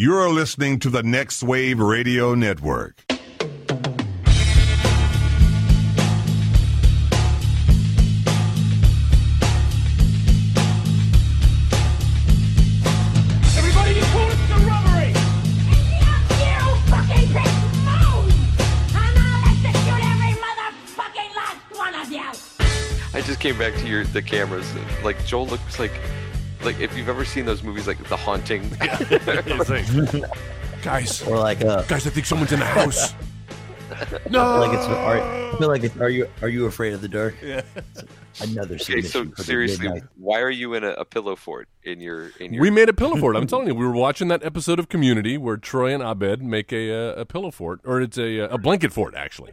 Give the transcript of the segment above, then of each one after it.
You're listening to the Next Wave Radio Network. Everybody, you call it the robbery! You fucking take no. I'm out of your every mother last one as well. I just came back to your the cameras. Like Joel looks like like if you've ever seen those movies like The Haunting. guys, Or like uh, guys, I think someone's in the house. no, like it's are, I feel like it's are you are you afraid of the dark? Yeah. Another okay, so submission seriously, why are you in a, a pillow fort in your in your We made a pillow fort. I'm telling you, we were watching that episode of Community where Troy and Abed make a uh, a pillow fort, or it's a a blanket fort actually,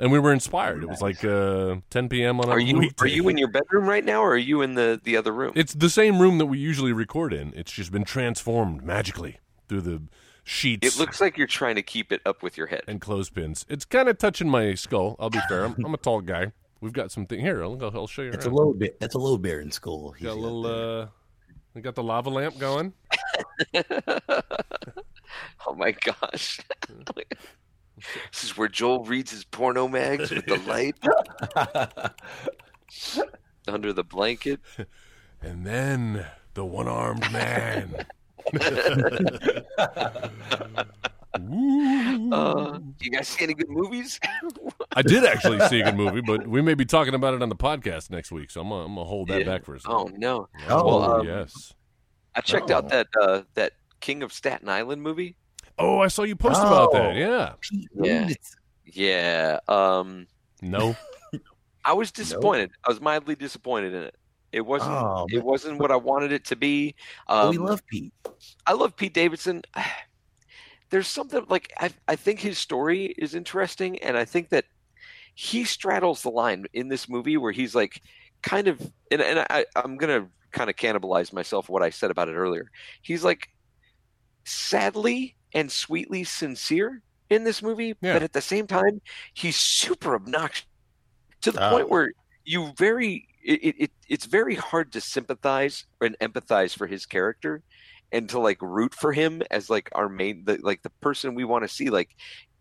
and we were inspired. It was like uh, 10 p.m. on a Are you weekday. are you in your bedroom right now or are you in the the other room? It's the same room that we usually record in. It's just been transformed magically through the sheets. It looks like you're trying to keep it up with your head. and clothespins. It's kind of touching my skull. I'll be fair. I'm, I'm a tall guy. We've got something here. I'll, I'll show you. It's a around. low bit. That's a low bearing skull. he's Got a little. uh We got the lava lamp going. oh my gosh. this is where Joel reads his porno mags with the light under the blanket. And then the one armed man. Uh, you guys see any good movies? I did actually see a good movie, but we may be talking about it on the podcast next week, so I'm gonna, I'm gonna hold that Yeah. back for a second. oh no. Oh, Well, um, yes. I checked out that uh, that King of Staten Island movie. Oh, I saw you post about that. Oh. Yeah. Yeah. Yeah. Um No. I was disappointed. I was mildly disappointed in it. It wasn't Oh, it wasn't what I wanted it to be. Oh, Um, we love Pete. I love Pete Davidson. There's something like I, I think his story is interesting, and I think that he straddles the line in this movie where he's like kind of, and, and I, I'm gonna kind of cannibalize myself what I said about it earlier. He's like sadly and sweetly sincere in this movie, Yeah. but at the same time, he's super obnoxious to the Ah. point where you very it, it it's very hard to sympathize and empathize for his character and to like root for him as like our main the, like the person we want to see like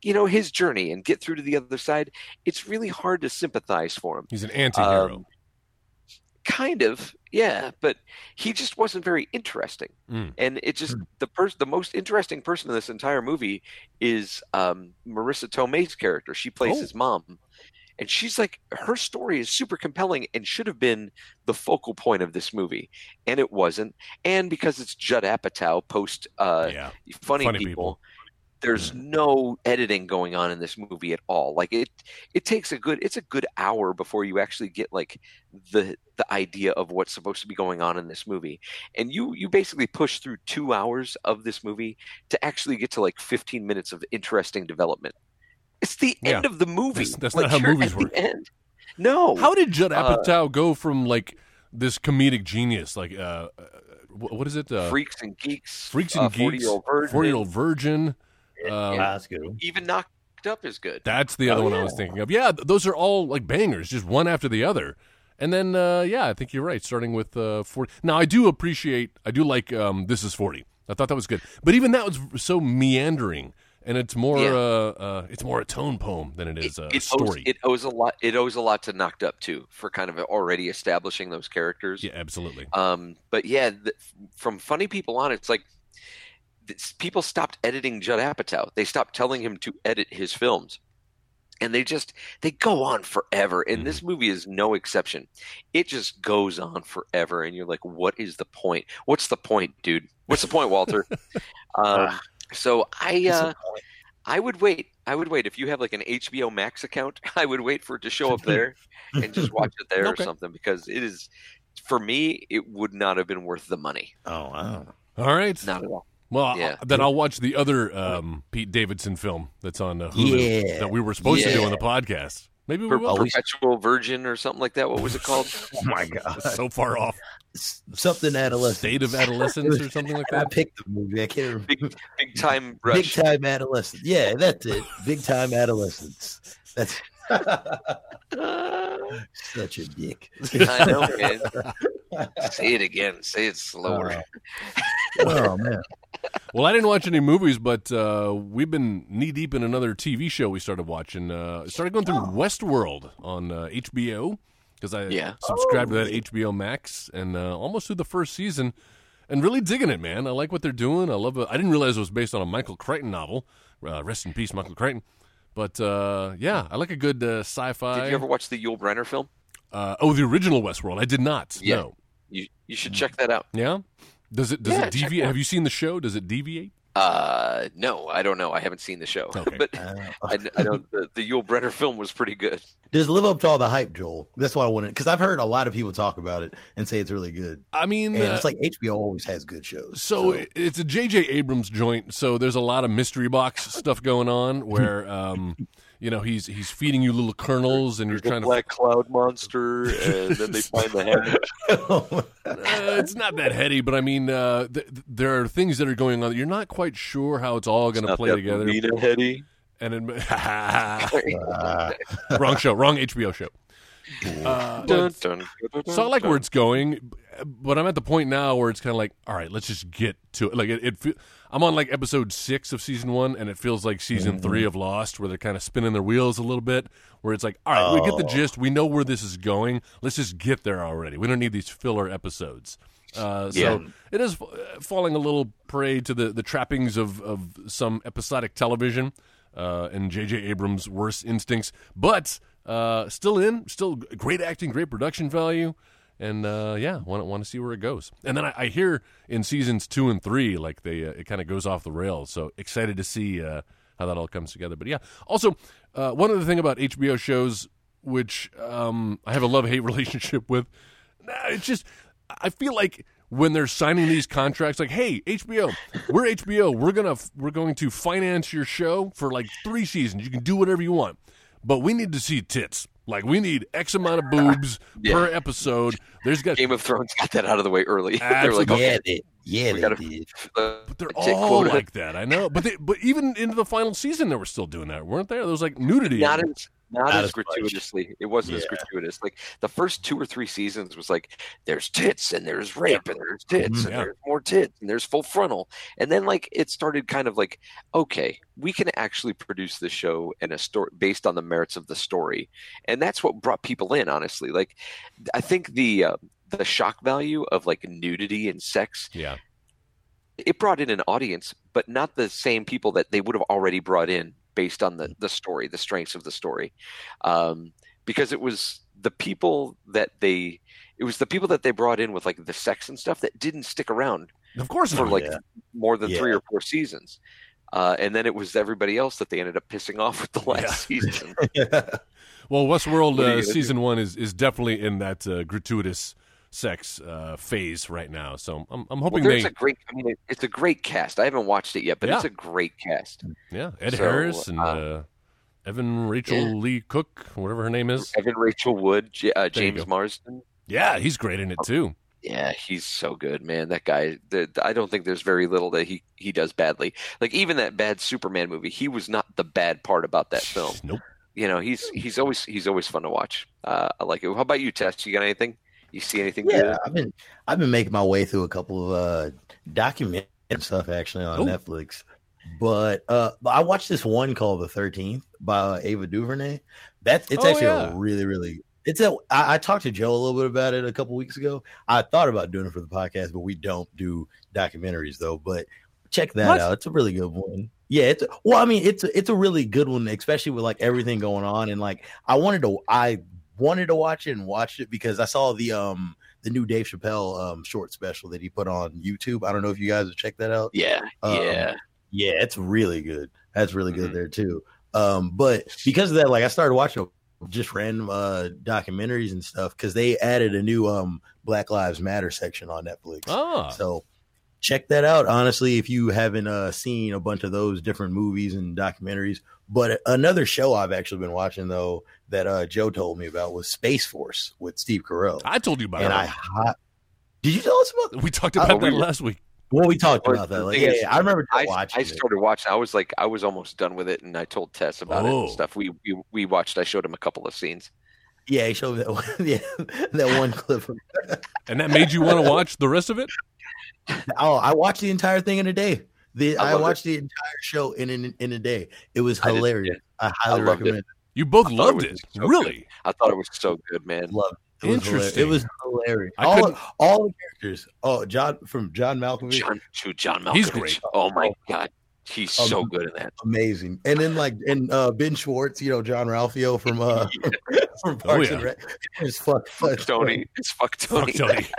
you know his journey and get through to the other side it's really hard to sympathize for him He's an anti-hero. Um, kind of yeah but he just wasn't very interesting Mm. and it just the person the most interesting person in this entire movie is um marisa tomei's character she plays Oh. his mom and she's like her story is super compelling and should have been the focal point of this movie and it wasn't and because it's judd apatow post uh yeah. funny, Funny people, People. There's no editing going on in this movie at all like it it takes a good it's a good hour before you actually get like the the idea of what's supposed to be going on in this movie and you you basically push through two hours of this movie to actually get to like 15 minutes of interesting development it's the Yeah. end of the movie That's- that's Like, not how movies work. end. no How did Judd Uh, Apatow go from like this comedic genius, like uh, uh what is it? Uh, freaks and geeks Freaks and uh, Geeks, 40 year old virgin, Forty-year-old virgin. Um, yeah, that's good. even knocked up is good That's the other Oh, one I was thinking of. Yeah, those are all like bangers, just one after the other. And then, uh, yeah, I think you're right. Starting with uh, forty. Now, I do appreciate. I do like. Um, this is forty. I thought that was good, but even that was so meandering, and it's more. Yeah. Uh, uh, it's more a tone poem than it is a it, owes, story. it owes a lot. It owes a lot to Knocked Up too, for kind of already establishing those characters. yeah, absolutely. Um, but yeah, the, from funny people on, it's like this, people stopped editing Judd Apatow. They stopped telling him to edit his films, and they just they go on forever. And this Mm-hmm. movie is no exception. It just goes on forever, and you're like, what is the point? What's the point, dude? What's the point, Walter? um, so I. Uh, I would wait. I would wait. If you have like an HBO Max account, I would wait for it to show up there and just watch it there Okay. or something because it is, for me, it would not have been worth the money. Oh wow. All right. Not at all. Well, Yeah. uh, then I'll watch the other um, Pete Davidson film that's on uh, Hulu Yeah. that we were supposed to do on the podcast. Maybe we Per- will. Perpetual Virgin or something like that. What was it called? Oh my god. so far off. Something adolescent. State of adolescence or something like that. I picked the movie. I can't remember. Big, big time Big time adolescence. Yeah, that's it. Big time adolescence. That's Such a dick. I know, man. Say it again. Say it slower. oh man. Well, I didn't watch any movies, but uh, we've been knee deep in another TV show we started watching. Uh, started going through Westworld on uh, HBO because I Yeah. subscribed to that HBO Max and uh, almost through the first season and really digging it, man. I like what they're doing. I love it. I didn't realize it was based on a Michael Crichton novel. Uh, rest in peace, Michael Crichton. But uh, yeah, I like a good uh, sci-fi. Did you ever watch the Yul Brynner film? uh, oh, the original Westworld. I did not. Yeah. No. You you should check that out. Yeah. Does it does Yeah, it deviate? Have you seen the show? Does it deviate? Uh, no, I don't know. I haven't seen the show, Okay. but Uh, I, I know the, the Yul Brynner film was pretty good. does it live up to all the hype, Joel? That's why I wanted because I've heard a lot of people talk about it and say it's really good. I mean, And uh, it's like HBO always has good shows. So it- it's a J.J. Abrams joint. So there's a lot of mystery box stuff going on where, um, you know, he's he's feeding you little kernels and you're trying to. black cloud monster, and then they find the head. Uh, it's not that heady, but I mean, uh, th- th- there are things that are going on that you're not quite sure how it's all going to play together. Not that heady. And then, wrong show, wrong HBO show. Uh, Dun, dun, dun, So I like where it's going, but I'm at the point now where it's kind of like, all right, let's just get to it. Like it, it I'm on like episode six of season one, and it feels like season three of Lost, where they're kind of spinning their wheels a little bit. Where it's like, all right, we get the Oh. gist, we know where this is going. Let's just get there already. We don't need these filler episodes. Uh, so Yeah. it is uh, falling a little prey to the, the trappings of, of some episodic television uh, and J.J. Abrams' worst instincts, but uh, still in, still great acting, great production value, and uh, yeah, want want to see where it goes. And then I, I hear in seasons two and three, like they uh, it kind of goes off the rails. So excited to see uh, how that all comes together. But yeah, also uh, one other thing about HBO shows, which um, I have a love hate relationship with. It's just I feel like when they're signing these contracts, like, hey, HBO, we're HBO, we're gonna we're going to finance your show for like three seasons. You can do whatever you want, but we need to see tits. Like we need X amount of boobs Yeah. per episode. There's got Game of Thrones got that out of the way early. They're like, Absolutely. yeah, they, yeah, we they gotta- did. uh, but they're all quota. like that. I know, but they, but even into the final season, they were still doing that, weren't there? There was like nudity. not as not, as as much. gratuitously. It wasn't as gratuitous. Like the first two or three seasons was like there's tits and there's rape and there's tits Mhm. and Yeah. there's more tits and there's full frontal. And then like it started kind of like okay, we can actually produce this show and a story based on the merits of the story. And that's what brought people in, honestly. Like I think the uh, the shock value of like nudity and sex yeah, it brought in an audience, but not the same people that they would have already brought in based on the the story, the strengths of the story, um, because it was the people that they it was the people that they brought in with like the sex and stuff that didn't stick around of course for not. like Yeah. more than three or four seasons. Uh, and then it was everybody else that they ended up pissing off with the last season. Well, Westworld What are you uh, gonna season one is is definitely in that uh, gratuitous sex uh, phase right now. So I'm I'm Well, hoping there's they a great. I mean, it's a great cast. I haven't watched it yet, but it's a great cast. yeah Ed So, Harris and uh, uh, Evan Rachel yeah. Lee Cook, whatever her name is. Evan Rachel Wood, J- uh, James. Marsden. Yeah, he's great in it too. Yeah, he's so good, man. That guy. The, I don't think there's very little that he he does badly. Like even that bad Superman movie, he was not the bad part about that film. Nope. You know, he's he's always he's always fun to watch. Uh, I like it. How about you, Tess? You got anything? You see anything? yeah, good? I've been I've been making my way through a couple of uh documentary stuff actually on Oh. Netflix. But uh but I watched this one called The Thirteenth by uh, Ava DuVernay. That's it's Oh, actually yeah. a really really it's a I, I talked to Joe a little bit about it a couple weeks ago. I thought about doing it for the podcast, but we don't do documentaries though. But check that What? out. It's a really good one. Yeah, it's well, I mean, it's a, it's a really good one, especially with like everything going on. And like, I wanted to, I wanted to watch it and watched it because I saw the um the new Dave Chappelle um short special that he put on YouTube. I don't know if you guys have checked that out. Yeah, Um, yeah. Yeah, it's really good. That's really good Mhm. there too. Um, but because of that, like I started watching just random uh documentaries and stuff because they added a new um Black Lives Matter section on Netflix. Ah, So check that out. Honestly, if you haven't uh, seen a bunch of those different movies and documentaries, but another show I've actually been watching though that uh, Joe told me about was Space Force with Steve Carell, I told you about and it. I hot. Did you tell us about? we talked Oh, about we that were- last week. Well, we talked Well, about that. Like, yeah, is, yeah, I remember I, watching. I it. started watching. I was like, I was almost done with it, and I told Tess about it Oh. and stuff. We, we we watched. I showed him a couple of scenes. Yeah, he showed me that one. Yeah, that one clip. And that made you want to watch the rest of it? oh, I watched the entire thing in a day. The I I, loved watched the entire show in in, in a day. It was I did, hilarious. I highly I loved it. recommend. it. You both thought it loved it. so really? I thought it was so good, man. Loved it. It was hilarious. Interesting. It was hilarious. All, couldn't- all the characters. Oh, John from John Malkovich, John, to John Malkovich. He's great. Oh my god, he's Um, so good in that. amazing. And then like and uh Ben Schwartz, you know Jean-Ralphio from uh from Parks Oh, and. Rec. It was fuck, fuck Tony, it's fuck Tony. Fuck Tony.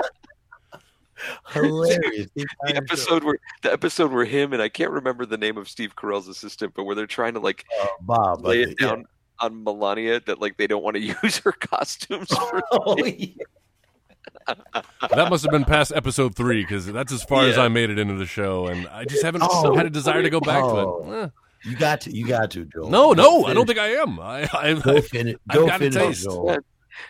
hilarious. The The entire show. episode where the episode where him and I can't remember the name of Steve Carell's assistant, but where they're trying to like Uh, Bob, lay it down on Melania that like they don't want to use her costumes. For, Oh, yeah. That must have been past episode three because that's as far as I made it into the show, and I just haven't Oh, had a desire to go back oh. to it. Eh. You got to, you got to, Joel. No, Go no, I don't think I am. I, I, Go finish. I've Go got a finish, taste. Joel.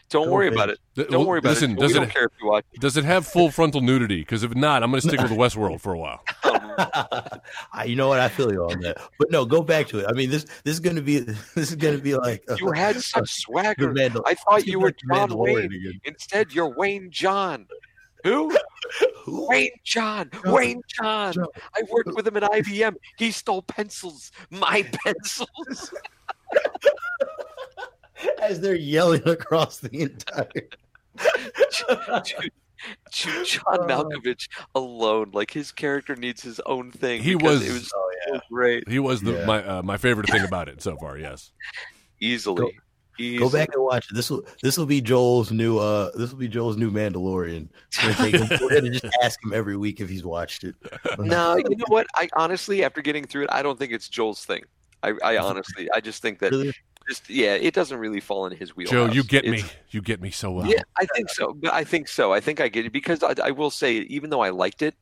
Don't worry about it. Don't well, worry about listen, it. Does we it don't care if you watch. does it have full frontal nudity? Because if not, I'm going to stick with the Westworld for a while. I- you know what? I feel you on that. But no, go back to it. I mean, this this is gonna be this is gonna be like uh, you had such the swagger. Mandal- I thought you were back to John Mandalorian Wayne. again. Instead, you're Wayne John. Who? Who? Wayne John. John. Wayne John. John. I worked with him at IBM. He stole pencils. My pencils. As they're yelling across the entire. Dude, dude, John Malkovich alone, like his character needs his own thing. He was- It was Oh so great. He was the, Yeah. my uh, my favorite thing about it so far. Yes. Easily. Go Easily. back and watch it. This will this will be Joel's new uh this will be Joel's new Mandalorian. We're gonna, take him, we're gonna just ask him every week if he's watched it. No, you know what? I honestly, after getting through it, I don't think it's Joel's thing. I, I honestly, I just think that Really? Just yeah, it doesn't really fall in his wheelhouse. Joe, you get It's- me. You get me so well. Yeah, I think so. But I think so. I think I get it because I, I will say, even though I liked it,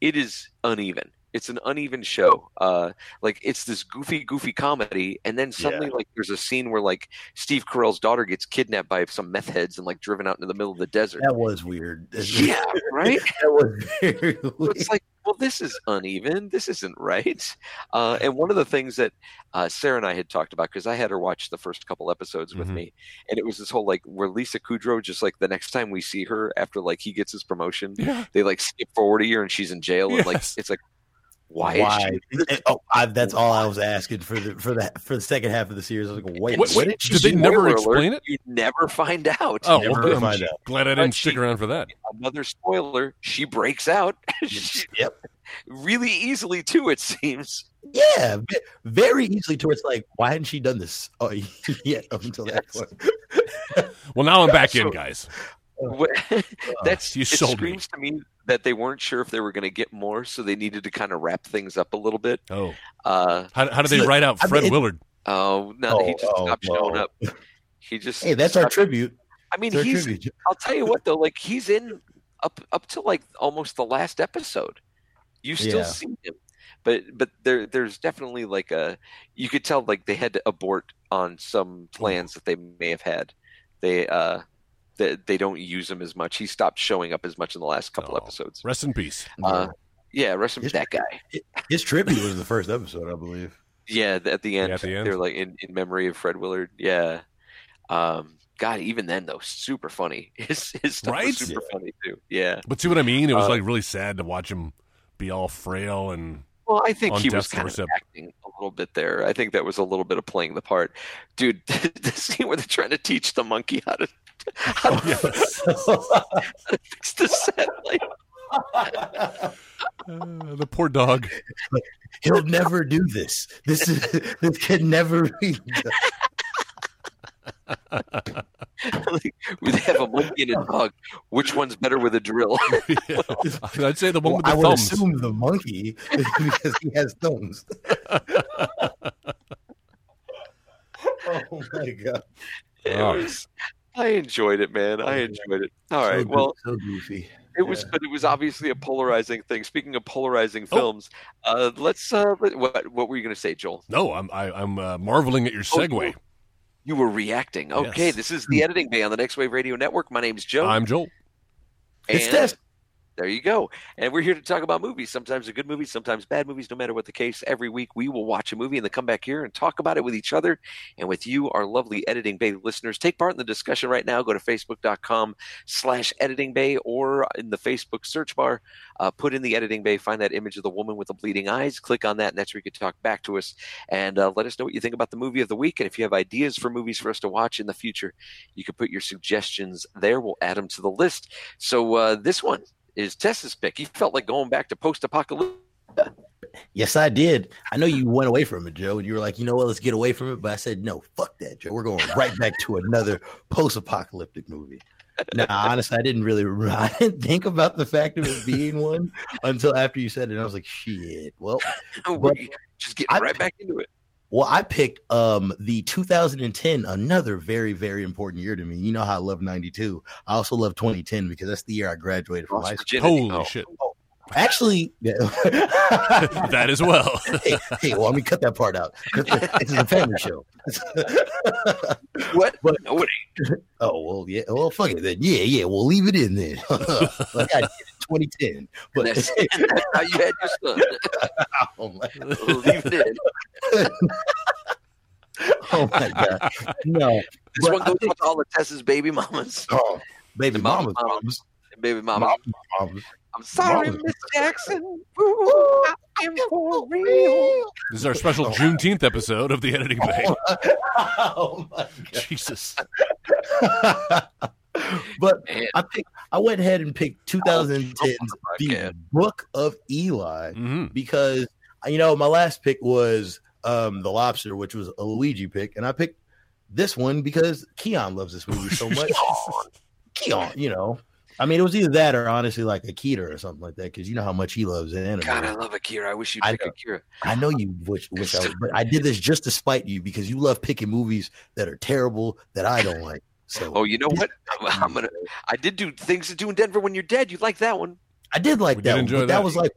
it is uneven. It's an uneven show. Uh, like it's this goofy, goofy comedy, and then suddenly, like, there's a scene where like Steve Carell's daughter gets kidnapped by some meth heads and like driven out into the middle of the desert. That was weird. Yeah, right. that was very So weird. it's like, well, this is uneven. This isn't right. Uh, and one of the things that uh, Sarah and I had talked about, because I had her watch the first couple episodes with Mhm. me, and it was this whole like where Lisa Kudrow, just like the next time we see her after like he gets his promotion, Yeah. they like skip forward a year and she's in jail, and like it's like, why? Is Why? she, Oh, I, that's all I was asking for the for the for the second half of the series. I was like, wait, What- what- did she did they never explain alert, it? You never find out. Oh, Never well, find out. glad I didn't stick she- around for that. Another spoiler: she breaks out. Yep. really easily too. It seems. Yeah, very easily towards like, why hadn't she done this? Oh, yeah, up until that Yes. point. Well, now I'm back in, guys. What- That's You it sold me. screams to me that they weren't sure if they were going to get more, so they needed to kind of wrap things up a little bit. Oh, Uh, how, how did they Look, write out I mean, Fred it- Willard? oh no, he Oh, just oh, stopped showing up. He just Hey, that's our tribute. I mean, that's he's. I'll tell you what though, like he's in up up to like almost the last episode. You still Yeah. see him, but but there there's definitely like a you could tell like they had to abort on some plans that they may have had. They uh they, they don't use him as much. He stopped showing up as much in the last couple Oh. episodes. Rest in peace. Uh, yeah, rest in peace. that guy. His tribute was the first episode, I believe. Yeah, at the end, at the end. they're like in, in memory of Fred Willard. Yeah. Um, God, even then though, super funny. His his stuff Right? was super funny too. Yeah. But see what I mean? It was Uh, like really sad to watch him be all frail and Well, I think he was kind doorstep. of acting a little bit there. I think that was a little bit of playing the part, dude. the scene where they're trying to teach the monkey how to, how to fix the satellite. uh, the poor dog. He'll never do this. This is this can never be. done. like, they have a monkey and a dog. Which one's better with a drill? Yeah. I'd say the one Well, with the I would thumbs. assume the monkey because he has thumbs. oh my god! It Oh. was- I enjoyed it, man. I Oh, enjoyed it. All right. So. Well, so goofy. it was, Yeah. but it was obviously a polarizing thing. Speaking of polarizing Oh. films, uh, let's. Uh, what What were you going to say, Joel? No, I'm I, I'm uh, marveling at your Oh, segue. were- You were reacting. Okay, Yes. this is the editing bay on the Next Wave Radio Network. My name's Joe. I'm Joel. It's and Steph. There you go. And we're here to talk about movies. Sometimes they're good movies, sometimes bad movies, no matter what the case. Every week we will watch a movie and then come back here and talk about it with each other and with you, our lovely Editing Bay listeners. Take part in the discussion right now. Go to facebook.com slash editing bay or in the Facebook search bar, uh, put in the editing bay, find that image of the woman with the bleeding eyes, click on that, and that's where you can talk back to us and uh, let us know what you think about the movie of the week. And if you have ideas for movies for us to watch in the future, you can put your suggestions there. We'll add them to the list. So uh, this one is Tess's pick. He felt like going back to post apocalypse. Yes, I did. I know you went away from it, Joe, and you were like, you know what, let's get away from it. But I said, no, fuck that, Joe. We're going right back to another post-apocalyptic movie. Now, honestly, I didn't really, I didn't think about the fact of it being one until after you said it. And I was like, shit. Well, but Just get right back into it. Well, I picked um the 2010, another very, very important year to me. You know how I love 92. I also love 2010 because that's the year I graduated from high school. virginity. Holy Oh. shit. Actually, yeah. That as well. hey, hey, well, let me cut that part out. This is a family show. What? But- no, it. Oh well, yeah. Well, fuck it then. Yeah, yeah. We'll leave it in then. like I did in 2010. But That's, that's how you had your son. oh, my, Leave it in. oh my god, no. This But one goes think- to all the Tessa's baby mamas. Oh, baby, The mama- mama's Baby mamas. Mama's moms. I'm sorry, Miss Jackson. Ooh, I am for real. This is our special Juneteenth episode of the Editing Bay. oh my Jesus. but Man. I picked. I went ahead and picked 2010's The. Book of Eli. hmm because you know my last pick was um the lobster which was a luigi pick and i picked this one because keon loves this movie so much keon you know i mean it was either that or honestly like Akira or something like that because you know how much he loves anime God, I love Akira. I wish you'd I pick know. Akira. i know you wish, wish I, but i did this just to spite you because you love picking movies that are terrible that i don't like so Oh, you know what? I'm, I'm gonna. I did do things to do in Denver when you're dead. You like that one? i did like We that did one, enjoy but that that. was like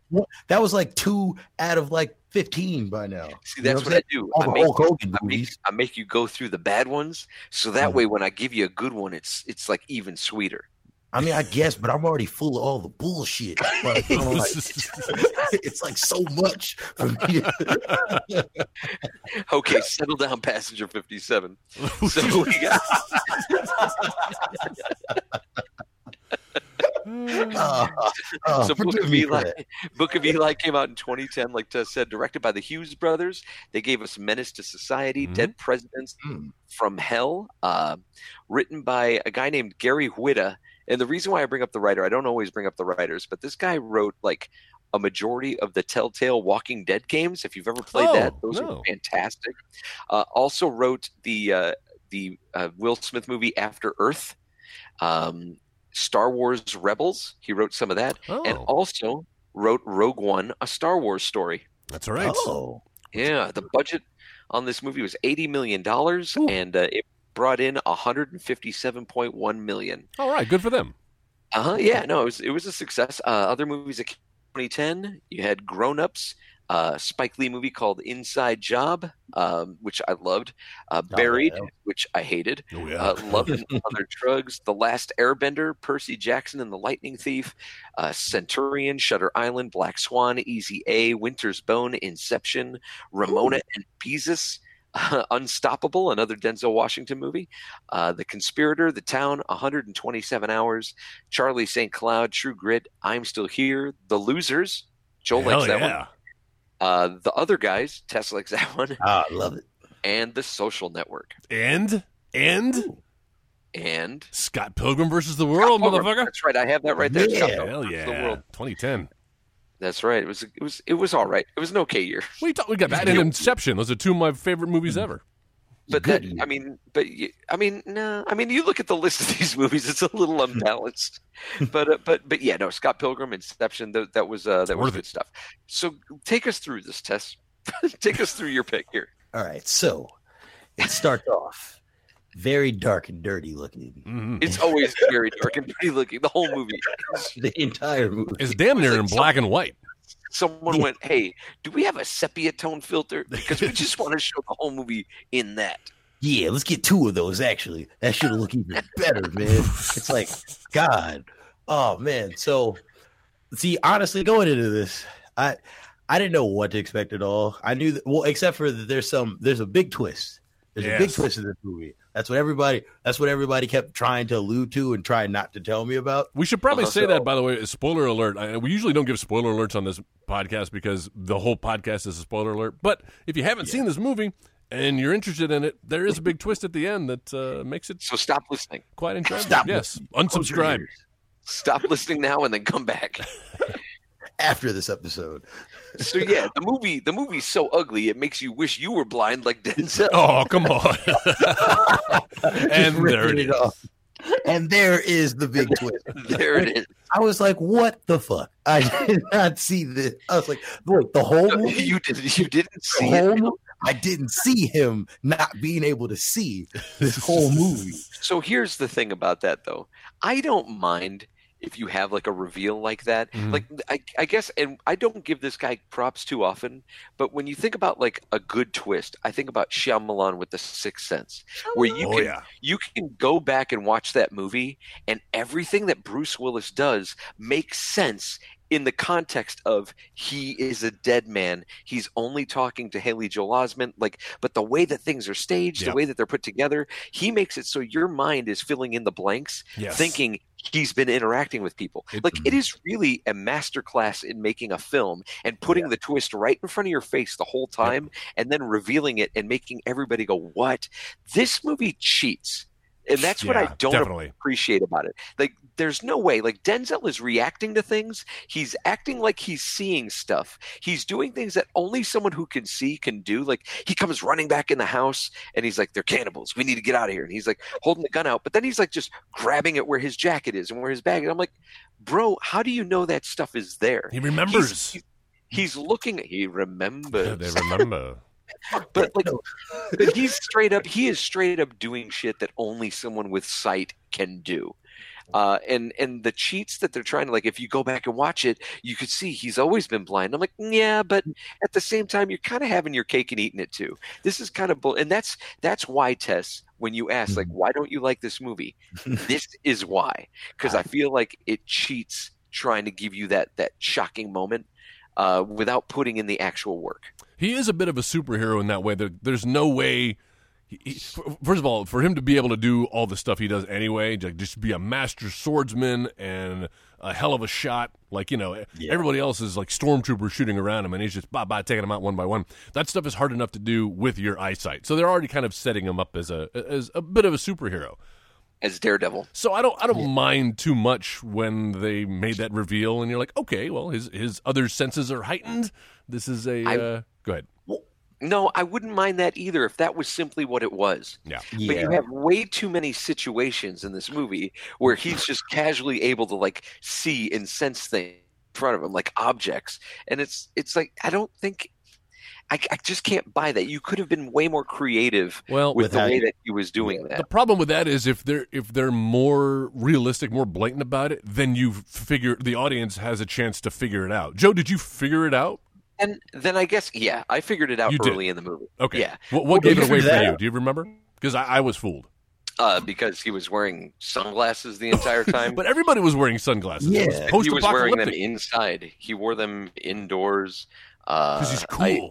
that was like two out of like 15 by now See, You know that's what what, I'm do. all I make, Hulk Hogan I make. I make you go through the bad ones, so that Mhm. way when I give you a good one, it's it's like even sweeter. I mean, I guess, but I'm already full of all the bullshit. Like, like, it's like so much for me. Okay, settle down, passenger 57. So we got Uh, uh, so Book of Eli. Book of Eli came out in 2010, like Tess said, directed by the Hughes brothers. They gave us Menace to Society, Mhm. Dead Presidents Mm. from Hell, uh, written by a guy named Gary Whitta. And the reason why I bring up the writer, I don't always bring up the writers, but this guy wrote like a majority of the Telltale Walking Dead games. If you've ever played Oh, that, those no. are fantastic. Uh, also wrote the uh, the uh, Will Smith movie After Earth, um, Star Wars Rebels. He wrote some of that, and Oh, also wrote Rogue One, a Star Wars story. that's all right. Oh, Yeah, the budget on this movie was eighty million dollars, and uh, it brought in one hundred and fifty-seven point one million. All right, good for them. Uh huh. Yeah, no, it was it was a success. Uh, other movies that came in 2010, you had Grown Ups, uh, Spike Lee movie called Inside Job, um, which I loved. Uh, Oh, Buried, yeah. which I hated. Oh yeah. Uh, Love and Other Drugs, The Last Airbender, Percy Jackson and the Lightning Thief, uh, Centurion, Shutter Island, Black Swan, Easy A, Winter's Bone, Inception, Ramona and Beezus, Unstoppable, another Denzel Washington movie, uh, The Conspirator, The Town, 127 Hours, Charlie St. Cloud, True Grit, I'm Still Here, The Losers, Joel Hell likes that one. Uh, the Other Guys, Tess likes that one, Ah, I love it. and The Social Network. And and And Scott Pilgrim versus the World, motherfucker. That's right. I have that right there. Yeah. Hell yeah. The world. 2010. That's right. It was. It was. It was all right. It was an okay year. We talk, we got that and Inception. Those are two of my favorite movies ever. But Good that. I mean. But you, I mean. No. I mean. You look at the list of these movies. It's a little unbalanced. but. Uh, but. But yeah. No. Scott Pilgrim, Inception. That, that was. Uh, that was worth good it. stuff. So take us through this test. take us through your pick here. All right, so it starts off very dark and dirty looking. hmm It's always very dark and pretty looking. The whole movie. The entire movie. It's damn near in black and white. Someone went, "Hey, do we have a sepia tone filter? Because we just want to show the whole movie in that." Yeah, let's get two of those. Actually, that should look even better, man. It's like God. Oh man. So See, honestly, going into this, I I didn't know what to expect at all. I knew that well, except for that there's some there's a big twist. There's a big twist in this movie. That's what everybody that's what everybody kept trying to allude to and try not to tell me about. We should probably Uh-huh. say that, by the way. Spoiler alert. I, we usually don't give spoiler alerts on this podcast because the whole podcast is a spoiler alert. But if you haven't seen this movie and you're interested in it, there is a big twist at the end that uh, makes it So stop listening. quite enjoyable. Stop yes, Close your unsubscribe. Stop listening now and then come back. after this episode. So yeah, the movie the movie's so ugly it makes you wish you were blind like Denzel. Oh, come on. and Just there it ripping is. off. And there is the big twist. There it is. I was like, "What the fuck?" I did not see this. I was like, "Wait, the whole movie? You did you didn't The see whole it. mo- I didn't see him not being able to see this whole movie. So here's the thing about that though. I don't mind if you have like a reveal like that. Mhm. Like I, I guess and I don't give this guy props too often, but when you think about like a good twist, I think about Shyamalan with the Sixth Sense, where you oh, can yeah. you can go back and watch that movie and everything that Bruce Willis does makes sense in the context of he is a dead man. He's only talking to Haley Joel Osment, like, but the way that things are staged, Yeah. the way that they're put together, he makes it so your mind is filling in the blanks, Yes. thinking he's been interacting with people. It- like it is really a masterclass in making a film and putting the twist right in front of your face the whole time and then revealing it and making everybody go, What? This movie cheats. And that's what I don't definitely. appreciate about it. Like, there's no way. Like, Denzel is reacting to things. He's acting like he's seeing stuff. He's doing things that only someone who can see can do. Like, he comes running back in the house and he's like, "They're cannibals. We need to get out of here." And he's like holding the gun out, but then he's like just grabbing it where his jacket is and where his bag. And I'm like, "Bro, how do you know that stuff is there?" He remembers. He's, he's looking. He remembers. they remember. But like but he's straight up he is straight up doing shit that only someone with sight can do. Uh, and and the cheats that they're trying to like if you go back and watch it you could see he's always been blind. I'm like yeah but at the same time you're kind of having your cake and eating it too. This is kind of bull and that's that's why tess when you ask like why don't you like this movie? This is why. Because i feel like it cheats trying to give you that that shocking moment uh, without putting in the actual work He is a bit of a superhero in that way. There, there's no way. He, he- first of all, for him to be able to do all the stuff he does anyway, just be a master swordsman and a hell of a shot, like you know, everybody else is like stormtroopers shooting around him, and he's just bye bye taking them out one by one. That stuff is hard enough to do with your eyesight, so they're already kind of setting him up as a as a bit of a superhero. As daredevil So I don't I don't mind too much when they made that reveal, and you're like, okay, well his his other senses are heightened. This is a I- uh, go ahead. No, I wouldn't mind that either if that was simply what it was. Yeah. yeah. But you have way too many situations in this movie where he's just casually able to like see and sense things in front of him, like objects, and it's it's like I don't think. I, I just can't buy that. You could have been way more creative Well, with the way that he was doing that. The problem with that is if they're if they're more realistic, more blatant about it, then you figure the audience has a chance to figure it out. Joe, did you figure it out? And then I guess, yeah, I figured it out You did. early in the movie. Okay. Yeah, What, what gave it away for you? Do you remember? Because I, I was fooled. uh, because he was wearing sunglasses the entire time. But everybody was wearing sunglasses. It was Yeah. he was wearing them inside. He wore them indoors. Uh, because he's I- cool.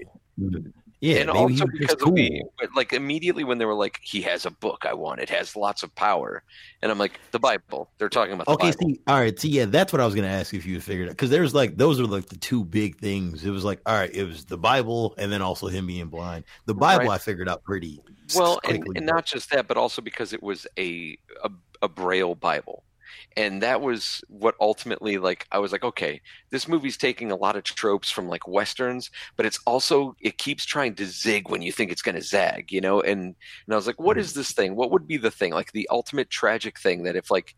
Yeah, and also because of cool. like immediately when they were like he has a book I want it has lots of power and I'm like the Bible they're talking about the Okay, Bible see, all right, see, yeah, that's what I was gonna ask if you figured it because there's like those are like the two big things. It was like, all right, it was the Bible and then also him being blind. The Bible Right. I figured out pretty well and, and not just that but also because it was a a, a Braille Bible and that was what ultimately like I was like okay this movie's taking a lot of tropes from like westerns but it's also it keeps trying to zig when you think it's going to zag you know? And and I was like what mm-hmm. is this thing? What would be the thing? Like the ultimate tragic thing that if like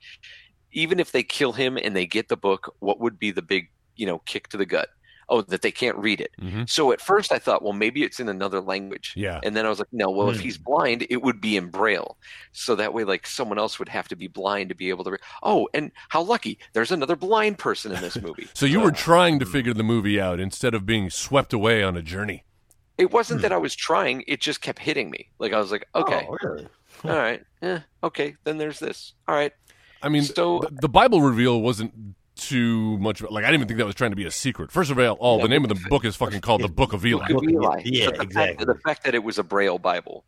even if they kill him and they get the book what would be the big you know kick to the gut oh that they can't read it Mhm. so at first I thought well maybe it's in another language Yeah. and then I was like, no, well, if Hmm. he's blind, it would be in Braille. So that way, like, someone else would have to be blind to be able to. Oh, and how lucky. There's another blind person in this movie. So you were trying to figure the movie out instead of being swept away on a journey. it wasn't that I was trying, it just kept hitting me. Like, I was like, okay, Oh, really? all right, eh, okay, then there's this. All right. I mean, So- the, the Bible reveal wasn't too much. Like I didn't even think that was trying to be a secret. First of all, all the name of the book is fucking called the Book of Eli. Book of Eli. Yeah, But the exactly. Fact, the fact that it was a Braille Bible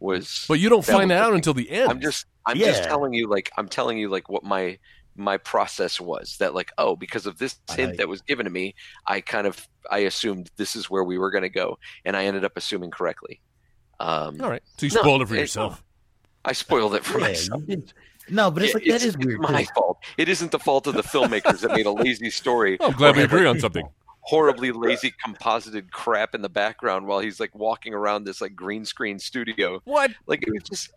was. But you don't That find that out thing. until the end. I'm just I'm just telling you like I'm telling you like what my my process was that like oh because of this hint Right. that was given to me I kind of I assumed this is where we were going to go and I ended up assuming correctly. Um, all right. So you No, spoiled it for it- yourself. I spoiled it for Yeah, myself. you did- No, but it's Yeah, like that is weird. my fault. It isn't the fault of the filmmakers that made a lazy story. Oh, I'm glad we agree on something. Horribly lazy composited crap in the background while he's like walking around this like green screen studio. What, Like it was just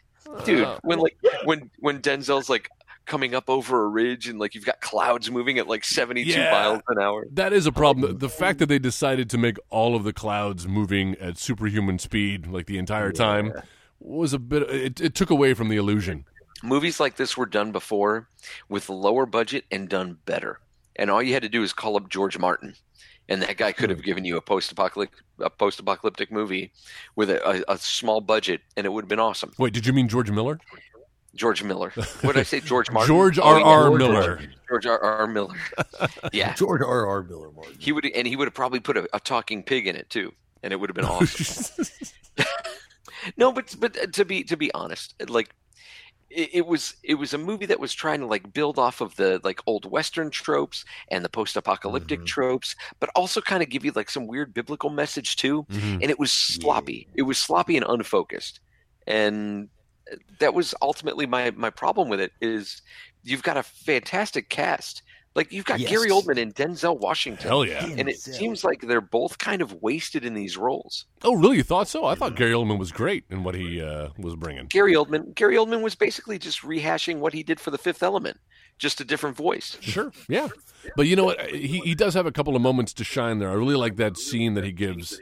dude Uh, when like when when denzel's like coming up over a ridge and like you've got clouds moving at like 72 Yeah. miles an hour That is a problem. The, the fact that they decided to make all of the clouds moving at superhuman speed, like the entire time, was a bit. It, it took away from the illusion. Movies like this were done before with lower budget and done better and all you had to do is call up george martin and that guy could have hmm. given you a post-apocalyptic a post-apocalyptic movie with a, a, a small budget and it would have been awesome Wait, did you mean George Miller? george miller what did i say george martin George Oh, R. R. Miller. george r r miller yeah George R. R. Miller Martin. he would and he would have probably put a, a talking pig in it too and it would have been awesome No, but but uh, to be to be honest, like it, it was it was a movie that was trying to like build off of the like old western tropes and the post-apocalyptic Mhm. tropes, but also kind of give you like some weird biblical message too. Mhm. And it was sloppy. It was sloppy and unfocused, and that was ultimately my my problem with it. Is you've got a fantastic cast. Like you've got Yes. Gary Oldman and Denzel Washington. Hell yeah! And it seems like they're both kind of wasted in these roles. Oh, really? You thought so? I thought Gary Oldman was great in what he uh, was bringing. Gary Oldman. Gary Oldman was basically just rehashing what he did for The Fifth Element, just a different voice. Sure, yeah. But you know what? He he does have a couple of moments to shine there. I really like that scene that he gives.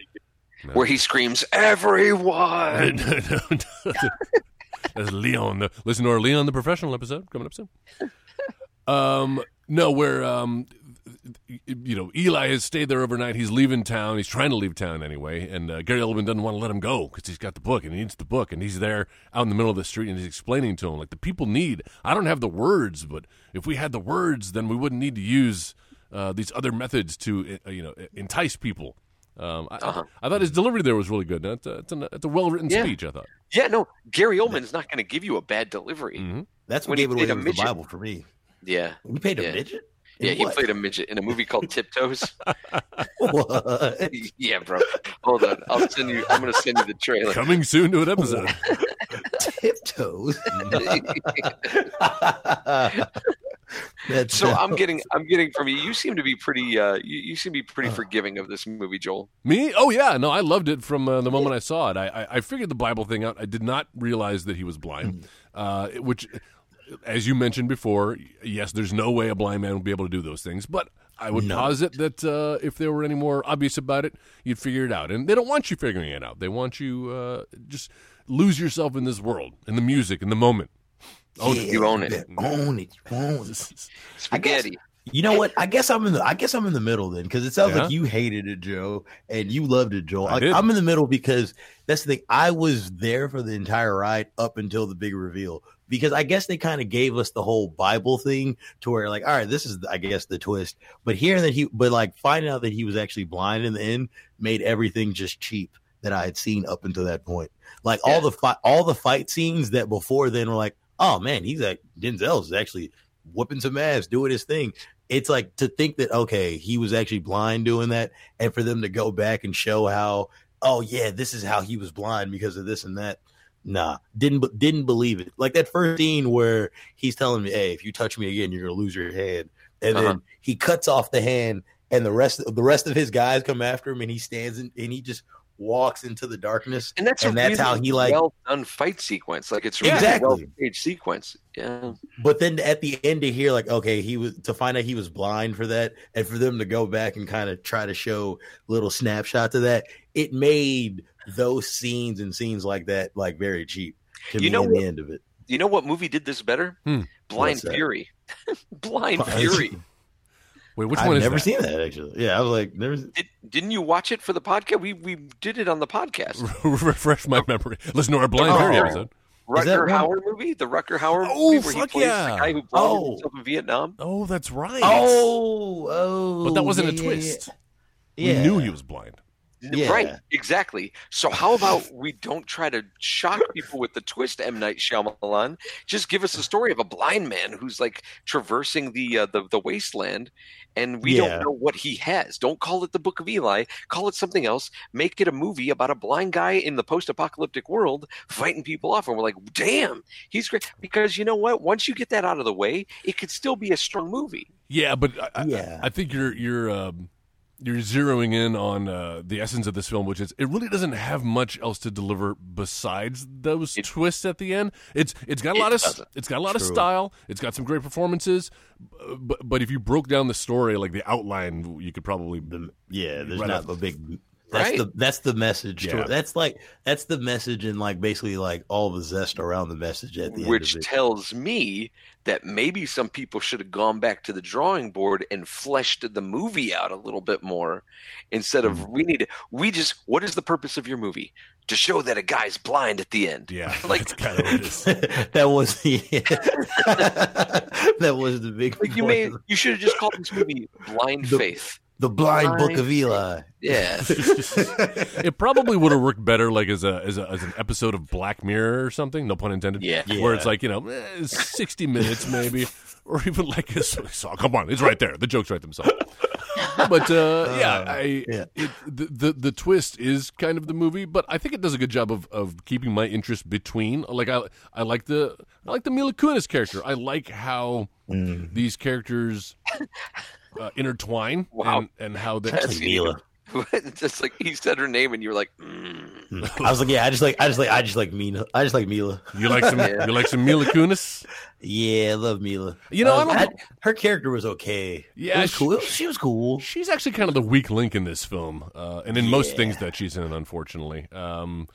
Where he screams, "Everyone!" As Leon, the, listen to our Leon the Professional episode coming up soon. Um, no, where um, you know Eli has stayed there overnight. He's leaving town. He's trying to leave town anyway, and uh, Gary Oldman doesn't want to let him go because he's got the book and he needs the book. And he's there out in the middle of the street and he's explaining to him like the people need. I don't have the words, but if we had the words, then we wouldn't need to use uh, these other methods to uh, you know entice people. Um, I, Uh-huh. I thought his delivery there was really good. It's a, it's a, it's a well written Yeah. speech. I thought. Yeah, no, Gary Oldman's not going to give you a bad delivery. Mhm. That's When what he gave it away a midget. the Bible for me. Yeah, We paid a Yeah. midget. In yeah, he played a midget in a movie called Tiptoes. What? yeah, bro. Hold on, I'll send you. I'm going to send you the trailer. Coming soon to an episode. tiptoes. That's so I'm getting, I'm getting from you. You seem to be pretty. Uh, you, you seem to be pretty forgiving of this movie, Joel. Me? Oh yeah, no, I loved it from uh, the moment I saw it. I, I, I figured the Bible thing out. I did not realize that he was blind, uh, which, as you mentioned before, yes, there's no way a blind man would be able to do those things. But I would No. posit that uh, if there were any more obvious about it, you'd figure it out. And they don't want you figuring it out. They want you uh, just lose yourself in this world, in the music, in the moment. Own it. You own it. Own it. You own it. Spaghetti. You know what? I guess I'm in the. I guess I'm in the middle then, because it sounds Yeah? like you hated it, Joe, and you loved it, Joel. I Like, did. I'm in the middle because that's the thing. I was there for the entire ride up until the big reveal, because I guess they kind of gave us the whole Bible thing to where, like, all right, this is, I guess, the twist. But hearing that he, but like finding out that he was actually blind in the end, made everything just cheap that I had seen up until that point. Like Yeah. all the fight, all the fight scenes that before then were like, oh man, he's like Denzel's actually whooping some ass, doing his thing. It's like to think that okay, he was actually blind doing that, and for them to go back and show how, oh yeah, this is how he was blind because of this and that. Nah, didn't didn't believe it. Like that first scene where he's telling me, "Hey, if you touch me again, you're gonna lose your hand," and Uh-huh. then he cuts off the hand, and the rest of, the rest of his guys come after him, and he stands in, and he just walks into the darkness. And that's And a that's how he, like- well done fight sequence. Like it's really Exactly. well staged sequence. Yeah. But then at the end to hear like, okay, he was to find out he was blind for that, and for them to go back and kind of try to show little snapshots of that, it made those scenes and scenes like that like very cheap to You me know in what- the end of it. You know what movie did this better? Hmm. Blind What's? Fury. Blind Fury. Wait, which I've one is never that? seen that actually. Yeah, I was like, never. Did, didn't you watch it for the podcast? We we did it on the podcast. Refresh my memory. Listen to our Blind Oh. Fury episode. Rutger one? Hauer movie, the Rutger Hauer Oh, movie where he plays yeah. the guy who blinded Oh. himself in Vietnam. Oh, that's right. Oh, oh. but that wasn't yeah, a yeah, twist. Yeah. We knew he was blind. Yeah. Right, exactly. So how about we don't try to shock people with the twist, M Night Shyamalan? Just give us a story of a blind man who's like traversing the uh, the, the wasteland, and we Yeah. don't know what he has. Don't call it the Book of Eli. Call it something else. Make it a movie about a blind guy in the post-apocalyptic world fighting people off, and we're like, damn, he's great. Because you know what? Once you get that out of the way, it could still be a strong movie. Yeah, but I, I- Yeah. I, think you're you're um, you're zeroing in on uh, the essence of this film, which is it really doesn't have much else to deliver besides those It- twists at the end. It's it's got a It lot of doesn't. it's got a lot of style. It's got some great performances, but but if you broke down the story, like the outline, you could probably yeah, there's Right not up. a big. That's Right. the that's the message. Yeah. it. That's like that's the message and like basically like all the zest around the message at the which end of it. tells me that maybe some people should have gone back to the drawing board and fleshed the movie out a little bit more instead of hmm. we need to, we just what is the purpose of your movie to show that a guy's blind at the end yeah, Like- that's kind of what it is. that was the that was the big like you point may you should have just called this movie blind The- faith the blind book of Eli. yeah it probably would have worked better, like as a, as a as an episode of Black Mirror or something. No pun intended. Yeah. where it's like you know, eh, sixty minutes maybe, or even like a so come on, it's right there. The jokes right themselves. But uh, yeah, Uh, I yeah. It, the, the the twist is kind of the movie, but I think it does a good job of, of keeping my interest between. Like I I like the I like the Mila Kunis character. I like how Mm. these characters uh, intertwine Wow. and, and how they That's- Mila. just like he said her name and you were like mm. I was like, yeah, I just like, I just like, I just like Mila. I just like Mila. You like some Yeah. you like some Mila Kunis? Yeah, I love Mila. You know, I Um, don't- I- her character was okay. Yeah, was she- cool. She was cool. She's actually kind of the weak link in this film, uh, and in most things that she's in, unfortunately. Um,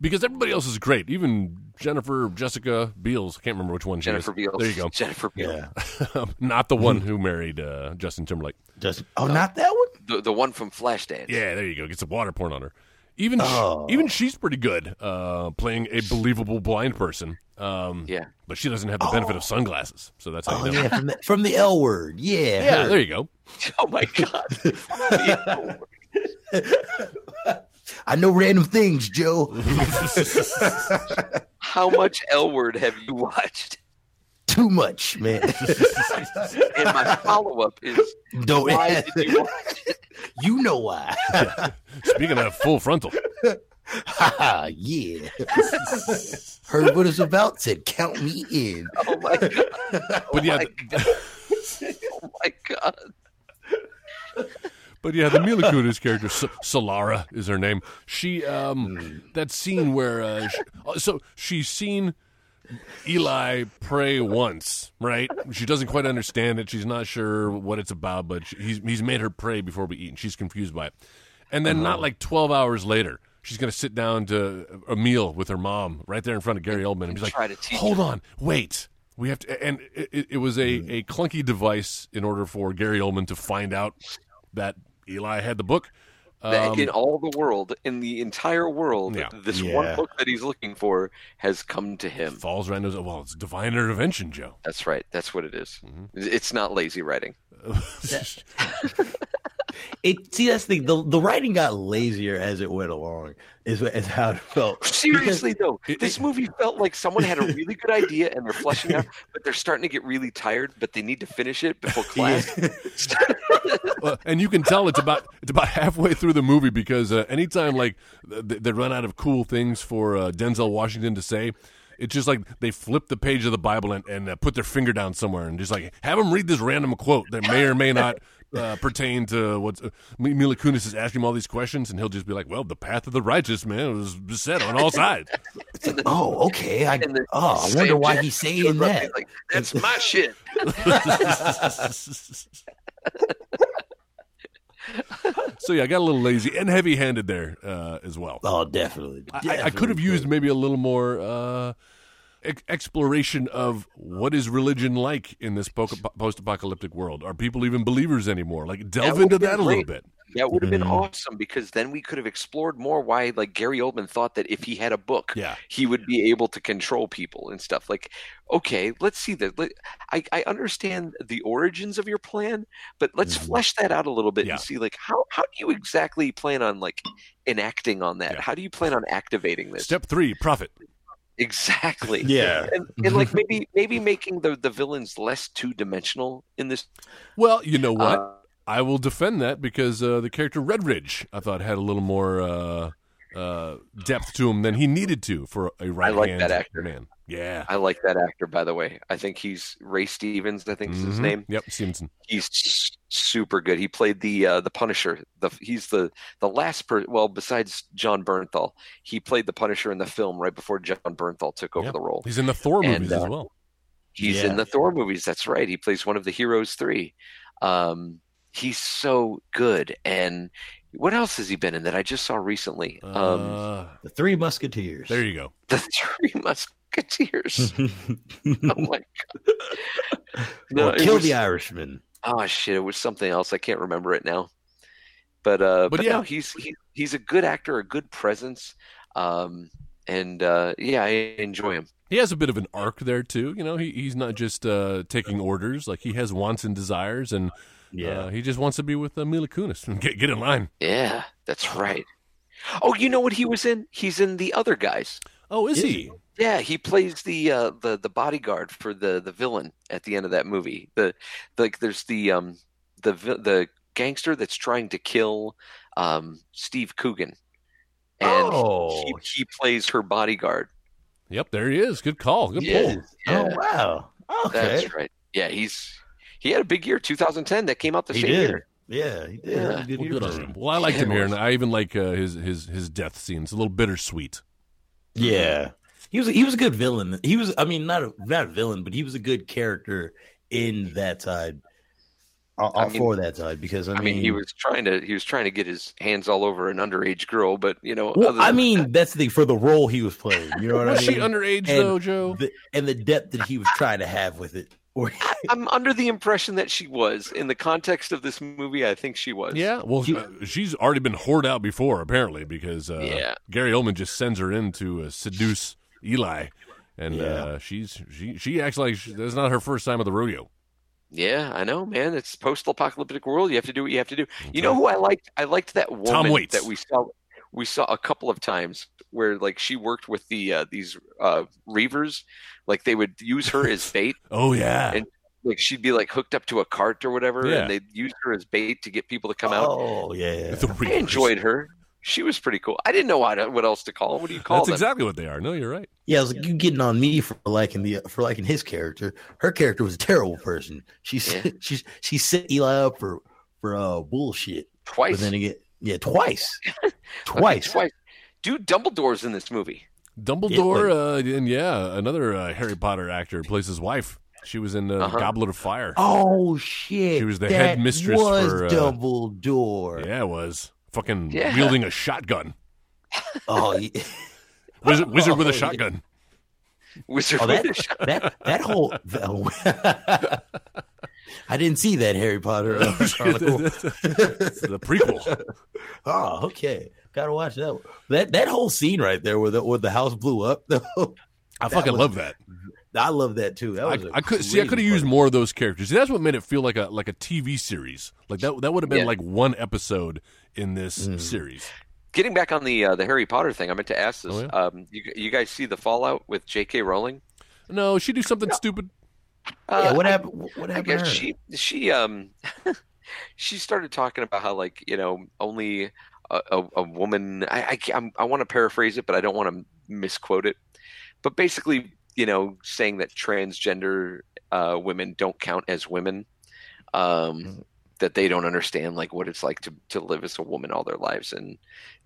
because everybody else is great, even Jennifer, Jessica Beals. I can't remember which one she Jennifer is. Beals There you go. Jennifer Beals Yeah, Not the one who married uh, Justin Timberlake. just oh, not that one. the, the one from Flashdance Yeah, there you go. Get some water poured on her. Even sh- Oh. even she's pretty good uh, playing a believable blind person. Um, yeah but she doesn't have the benefit of sunglasses, so that's how Oh you know. yeah, from the, from the L word. Yeah, Yeah, her. there you go. oh my god I know random things, Joe. how much L word have you watched Too much, man. and my follow-up is Don't. why did you watch it you know why? Speaking of full frontal, Haha, yeah. Heard what it's about. Said, "Count me in." Oh my god! Oh but yeah, oh my the- oh my god! But yeah, the Mila Kunis character, S- Solara is her name. She, um, that scene where, uh, sh uh, so she's seen Eli pray once, right? She doesn't quite understand it. She's not sure what it's about, but she, he's he's made her pray before we eat, and she's confused by it. And then, not like twelve hours later, she's going to sit down to a meal with her mom right there in front of Gary Oldman, and he's like, Try to teach "Hold on, wait." We have to, and it, it- it was a, a clunky device in order for Gary Oldman to find out that Eli had the book. Um, in all the world, in the entire world, Yeah. this Yeah. one book that he's looking for has come to him. falls right into well, it's divine intervention, Joe. That's right. That's what it is. Mm-hmm. It's not lazy writing. It see that's the, the the writing got lazier as it went along. Is is how it felt. Seriously though, this movie felt like someone had a really good idea and they're fleshing it out, but they're starting to get really tired, but they need to finish it before class. Well, and you can tell it's about it's about halfway through the movie because uh, anytime like th- they run out of cool things for uh, Denzel Washington to say. It's just like they flip the page of the Bible and, and uh, put their finger down somewhere and just like have them read this random quote that may or may not uh, pertain to what uh, Mila Kunis is asking him all these questions, and he'll just be like, "Well, the path of the righteous man was beset on all sides." Oh, okay. I And oh, I wonder why he's saying shows up and that. he's Like, That's my shit. so yeah, I got a little lazy and heavy-handed there uh, as well. Oh, definitely. I, I could have used maybe a little more uh, ex- exploration of what is religion like in this post-apocalyptic world. Are people even believers anymore? Like delve That into that a little bit. That would have been Mhm. awesome because then we could have explored more why like Gary Oldman thought that if he had a book, Yeah. he would be able to control people and stuff. Like, okay, let's see that. I, I understand the origins of your plan, but let's Mhm. flesh that out a little bit. Yeah. and see like how how do you exactly plan on like enacting on that? Yeah. How do you plan on activating this? Step three, profit. Exactly. Yeah. And, and like maybe maybe making the the villains less two dimensional in this. Well, you know what? uh, I will defend that because uh, the character Red Ridge, I thought, had a little more uh, uh, depth to him than he needed to for a right like hand that actor. man. Yeah. I like that actor, by the way. I think he's Ray Stevens. I think is his Mhm. name. Yep, Stevenson. He's super good. He played the uh, the Punisher. The he's the the last per well besides Jon Bernthal, he played the Punisher in the film right before Jon Bernthal took over Yeah. the role. He's in the Thor And, movies as uh, well. He's Yeah. in the Thor movies. That's right. He plays one of the heroes three. Um, he's so good. And what else has he been in that I just saw recently? Um, Uh, The Three Musketeers. there you go. the Three Musketeers. oh my god! No, or it Kill was- the Irishman. Oh shit! It was something else. I can't remember it now. But uh, But but, yeah. no, he's he, he's a good actor, a good presence, um, and uh, yeah, I enjoy him. He has a bit of an arc there too. You know, he he's not just uh, taking orders. Like he has wants and desires, and Yeah. uh, he just wants to be with uh, Mila Kunis and get get in line. Yeah, that's right. Oh, you know what he was in? He's in the other guys. Oh, is Is he? He? Yeah, he plays the uh, the the bodyguard for the the villain at the end of that movie. The like, there's the um the the gangster that's trying to kill um Steve Coogan, and oh, he, he plays her bodyguard. Yep, there he is. Good call. Good yes. pull. Yeah. Oh wow. Okay. That's right. Yeah, he's he had a big year, 2010. That came out the He same did. year. Yeah, he did. Yeah. That was good Well, good on him. him. Well, I liked him Yeah, it here, and. I even like uh, his his his death scene. It's a little bittersweet. Yeah, he was he was a good villain. He was, I mean, not a not a villain, but he was a good character in that side. Uh, I mean- for that side, because I, I mean, he was trying to he was trying to get his hands all over an underage girl, but you know, Well, other I than mean, that's the for the role he was playing. You know what Was I mean? she underage And though, Joe? the, and the depth that he was trying to have with it. I'm under the impression that she was in the context of this movie. I think she was. Yeah, well, He- uh, she's already been whored out before, apparently, because uh, Yeah. Gary Oldman just sends her in to uh, seduce Eli, and Yeah. uh, she's she she acts like she, that's not her first time at the rodeo. Yeah, I know, man. It's post-apocalyptic world. You have to do what you have to do. You know who I liked? I liked that woman that we saw. We saw a couple of times where, like, she worked with the uh, these uh, reavers. Like, they would use her as bait. Oh yeah, And- Like, she'd be like hooked up to a cart or whatever, Yeah. and they'd use her as bait to get people to come out. oh yeah, The I Reavers. enjoyed her. She was pretty cool. I didn't know what what else to call. What do you call That's them? exactly what they are. No, you're right. yeah. I was like, you getting on me for liking the for liking his character. Her character was a terrible person. She's Yeah. she's she set Eli up for for uh bullshit. Twice. But then again, yeah, twice, Okay, twice. twice. Dude, Dumbledore's in this movie. Dumbledore, uh, and yeah, another uh, Harry Potter actor plays his wife. She was in uh, Uh-huh. Goblet of Fire. Oh shit! She was the that headmistress was for, uh, Dumbledore. Yeah, it was fucking Yeah. wielding a shotgun. Oh, yeah. Wizard, wizard with a Oh, shotgun. Wizard Oh, with that, a shot. that that whole. I didn't see that Harry Potter uh, Chronicle. the prequel. oh, okay. Gotta watch that. one. That that whole scene right there, where the where the house blew up. Though, I fucking was- love that. I love that too. That I, was a I could see. I could have used more of those characters. See, that's what made it feel like a like a TV series. Like that. That would have been Yeah. like one episode in this Mm. series. Getting back on the uh, the Harry Potter thing, I meant to ask this. Oh, yeah? um, you, you guys see the fallout with J.K. Rowling? No, she do something stupid. Yeah, Uh, what happened? What happened? to guess her? she she um she started talking about how like you know only a, a, a woman. I I, I want to paraphrase it, but I don't want to misquote it. But basically, you know, saying that transgender uh, women don't count as women. Um, that they don't understand like what it's like to to live as a woman all their lives, and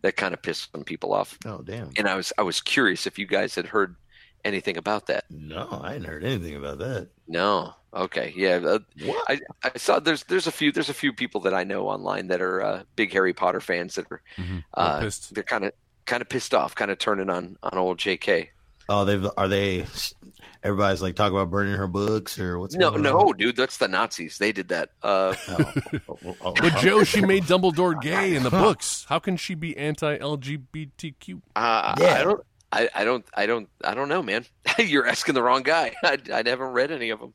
that kind of pissed some people off. Oh damn! And I was I was curious if you guys had heard anything about that. No, I hadn't heard anything about that. No. Okay. Yeah. uh, What? I, I saw there's there's a few there's a few people that I know online that are uh, big Harry Potter fans that are Mhm. uh, Pissed. they're kind of kind of pissed off, kind of turning on on old J.K. Oh, they've are they? Everybody's like talking about burning her books or what's No, going no, on? dude, that's the Nazis. They did that. Uh, Oh, oh, oh. But Joe, she made Dumbledore gay in the books. How can she be anti-LGBTQ? uh, Yeah. I don't. I, I don't. I don't. I don't know, man. You're asking the wrong guy. I, I haven't read any of them.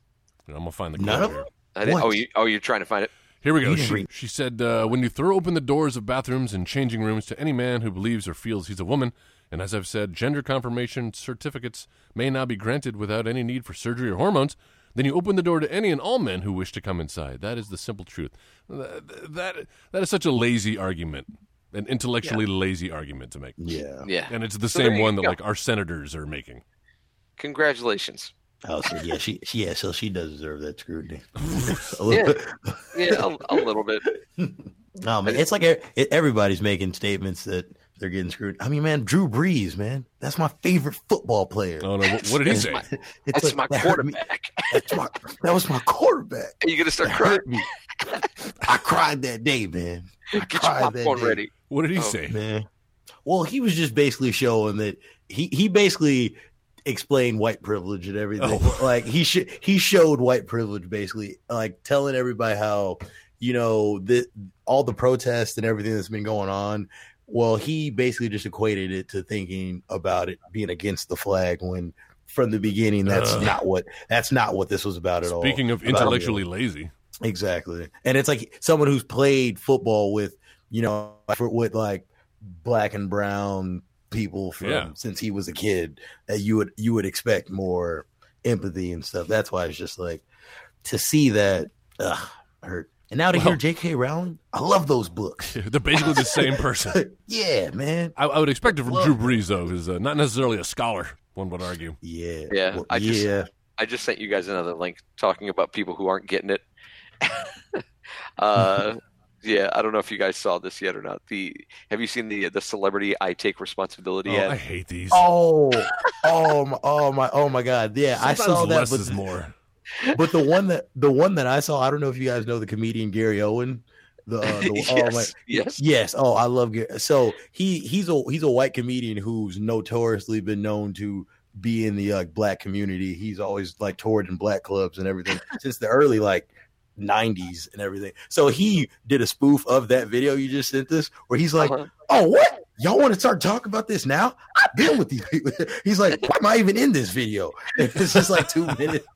I'm gonna find the None quote of here. them? I didn't- oh, you, oh, you're trying to find it. Here we go. She, she said, uh, "When you throw open the doors of bathrooms and changing rooms to any man who believes or feels he's a woman, and as I've said, gender confirmation certificates may now be granted without any need for surgery or hormones." Then you open the door to any and all men who wish to come inside. That is the simple truth. That that, that is such a lazy argument, an intellectually lazy argument to make, Yeah. Yeah. and it's the So same one that go. like our senators are making. Congratulations. Oh, so yeah, she, she, yeah, so she does deserve that scrutiny. A Yeah. little bit. Yeah, a, a little bit. No, oh, man, it's like it, everybody's making statements that they're getting screwed. I mean, man, Drew Brees, man, that's my favorite football player. Oh no! What, what did he say? my- It's That's like, my that hurt me. quarterback. That's my, that was my quarterback. Are you gonna start That crying? me. I cried that day, man. I Get cried that popcorn ready. What did he Oh, say? man. Well, he was just basically showing that he he basically explained white privilege and everything. Oh. Like he sh- he showed white privilege basically, like telling everybody how you know the all the protests and everything that's been going on. Well, he basically just equated it to thinking about it being against the flag when from the beginning that's Ugh. not what that's not what this was about at all. Speaking of About- intellectually lazy, Exactly. And it's like someone who's played football with, you know, for, with like black and brown people from Yeah. since he was a kid that you would you would expect more empathy and stuff. That's why it's just like to see that ugh, hurt. And now to Well- hear J.K. Rowling, I love those books. they're basically the same person. yeah, man. I, I would expect it from Love Drew Brees, though, who's uh, not necessarily a scholar. One would argue. Yeah. Yeah, Well, I just- yeah. I just sent you guys another link talking about people who aren't getting it. uh, yeah, I don't know if you guys saw this yet or not. The have you seen the the celebrity I take responsibility Oh, ad? I hate these. Oh, oh, my, oh my, oh my God! Yeah, I Sometimes saw that, less but is more. But the one that the one that I saw, I don't know if you guys know the comedian Gary Owen. The, uh, the yes, oh my, yes. yes. Oh, I love Gary. So he he's a he's a white comedian who's notoriously been known to be in the black community. He's always like toured in black clubs and everything since the early like 90s and everything. So he did a spoof of that video you just sent us where he's like, Uh-huh. "Oh, what? Y'all want to start talking about this now? I've been with these people." He's like, "Why am I even in this video?" And it's just like two minutes.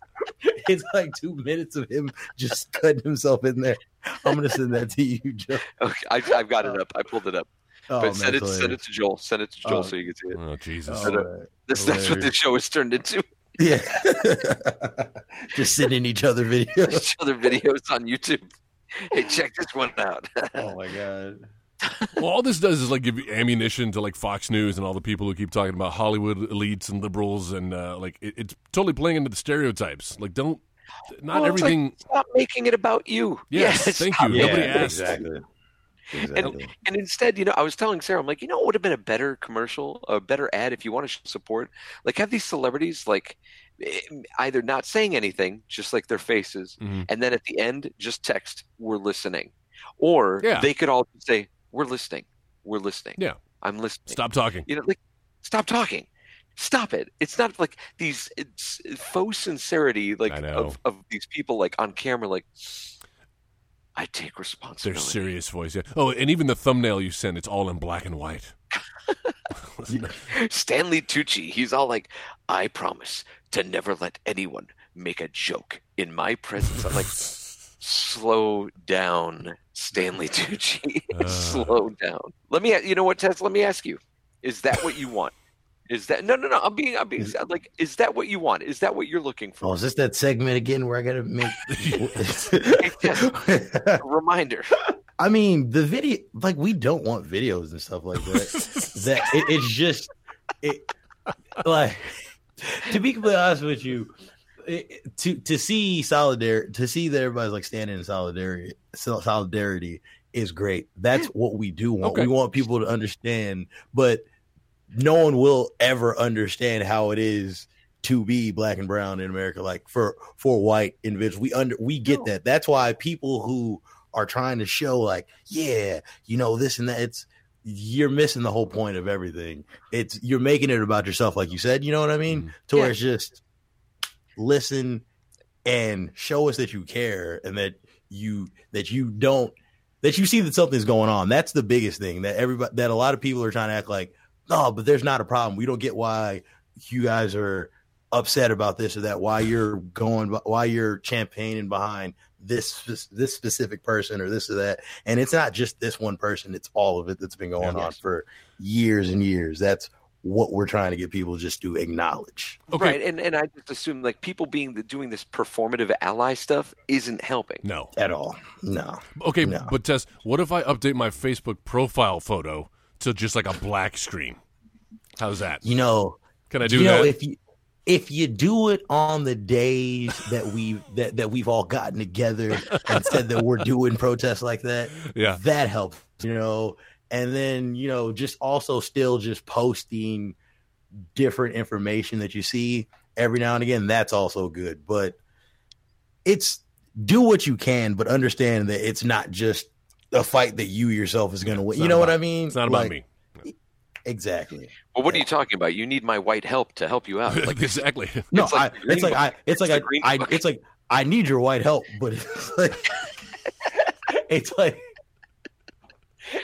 It's like two minutes of him just cutting himself in there. I'm gonna send that to you, Joe. Okay, I, I've got it up. I pulled it up. Oh, but send man, it, send it to Joel. Send it to Joel Oh. so you can see it. Oh Jesus! Man. This, that's what this show has turned into. Yeah, just sending each other videos. Each other videos on YouTube. Hey, check this one out. Oh my god. Well, all this does is like give ammunition to like Fox News and all the people who keep talking about Hollywood elites and liberals and uh, like it, it's totally playing into the stereotypes. Like, don't not Well, it's like, everything. Stop making it about you. Yes, Yes, thank you. making Nobody asked. Exactly. Exactly. And instead, you know, I was telling Sarah, I'm like, you know, what would have been a better commercial, a better ad if you want to support? Like, have these celebrities like eh, either not saying anything, just like their faces, Mhm. and then at the end, just text, "We're listening," or Yeah. they could all say, "We're listening, we're listening." Yeah. I'm listening. Stop talking. You know, like, stop talking. Stop it. It's not like these it's faux sincerity, like of, of these people, like on camera, like I take responsibility. Their serious voice. Yeah. Oh, and even the thumbnail you sent, it's all in black and white. Stanley Tucci, he's all like, I promise to never let anyone make a joke in my presence. I'm like, slow down, Stanley Tucci. Uh. slow down. Let me, you know what, Tess? Let me ask you: Is that what you want? Is that no, no, no? I'm being, I'm being like, is that what you want? Is that what you're looking for? Oh, is this that segment again where I gotta make Reminder. I mean, the video, like, we don't want videos and stuff like that. that it, it's just, it, like, to be completely honest with you, it, to to see solidarity, to see that everybody's like standing in solidarity, solidarity is great. That's what we do want. Okay. We want people to understand, but no one will ever understand how it is to be black and brown in America. Like for for white individuals, we under we get No. that. That's why people who are trying to show like, yeah, you know this and that. It's you're missing the whole point of everything. It's you're making it about yourself, like you said. You know what I mean? Mhm. To where it's just listen and show us that you care and that you that you don't that you see that something's going on. That's the biggest thing that everybody that a lot of people are trying to act like, no, but there's not a problem. We don't get why you guys are upset about this or that. Why you're going? Why you're champagning behind this this specific person or this or that? And it's not just this one person. It's all of it that's been going Yeah. on for years and years. That's what we're trying to get people just to acknowledge. Okay. Right, and and I just assume like people being the, doing this performative ally stuff isn't helping. No. At all? No. Okay, No. but Tess, what if I update my Facebook profile photo to just like a black screen? How's that? You know, Can I do you know if you if you do it on the days that we that, that we've all gotten together and said that we're doing protests like that yeah. that helps you know and then you know just also still just posting different information that you see every now and again that's also good but it's do what you can but understand that it's not just a fight that you yourself is going to win you not know what i mean It's not about Like, me. exactly Well, what are you talking about? You need my white help to help you out. Like Like exactly. No, It's like I, it's like I, it's like It's I, I, it's like I need your white help, but it's like, it's like,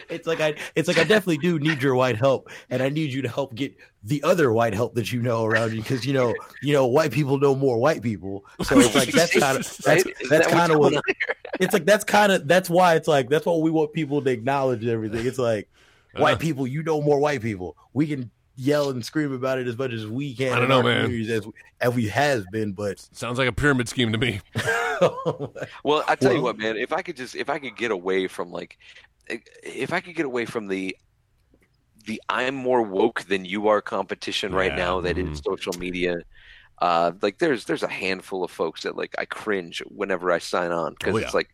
it's like I, it's like I definitely do need your white help, and I need you to help get the other white help that you know around you, because you know, you know, white people know more white people, so it's like that's kind of that's that's that kind of what going on here? it's like. That's kind of that's why it's like that's why we want people to acknowledge everything. It's like white people, you know more white people. We can yell and scream about it as much as we can. I don't know, our man. As we, as we has been, but Sounds like a pyramid scheme to me. Well, I tell you what, man. If I could just, if I could get away from like, if I could get away from the, the I'm more woke than you are competition right Yeah, now that is mhm. social media. Uh, like there's there's a handful of folks that like I cringe whenever I sign on because Oh, yeah. it's like,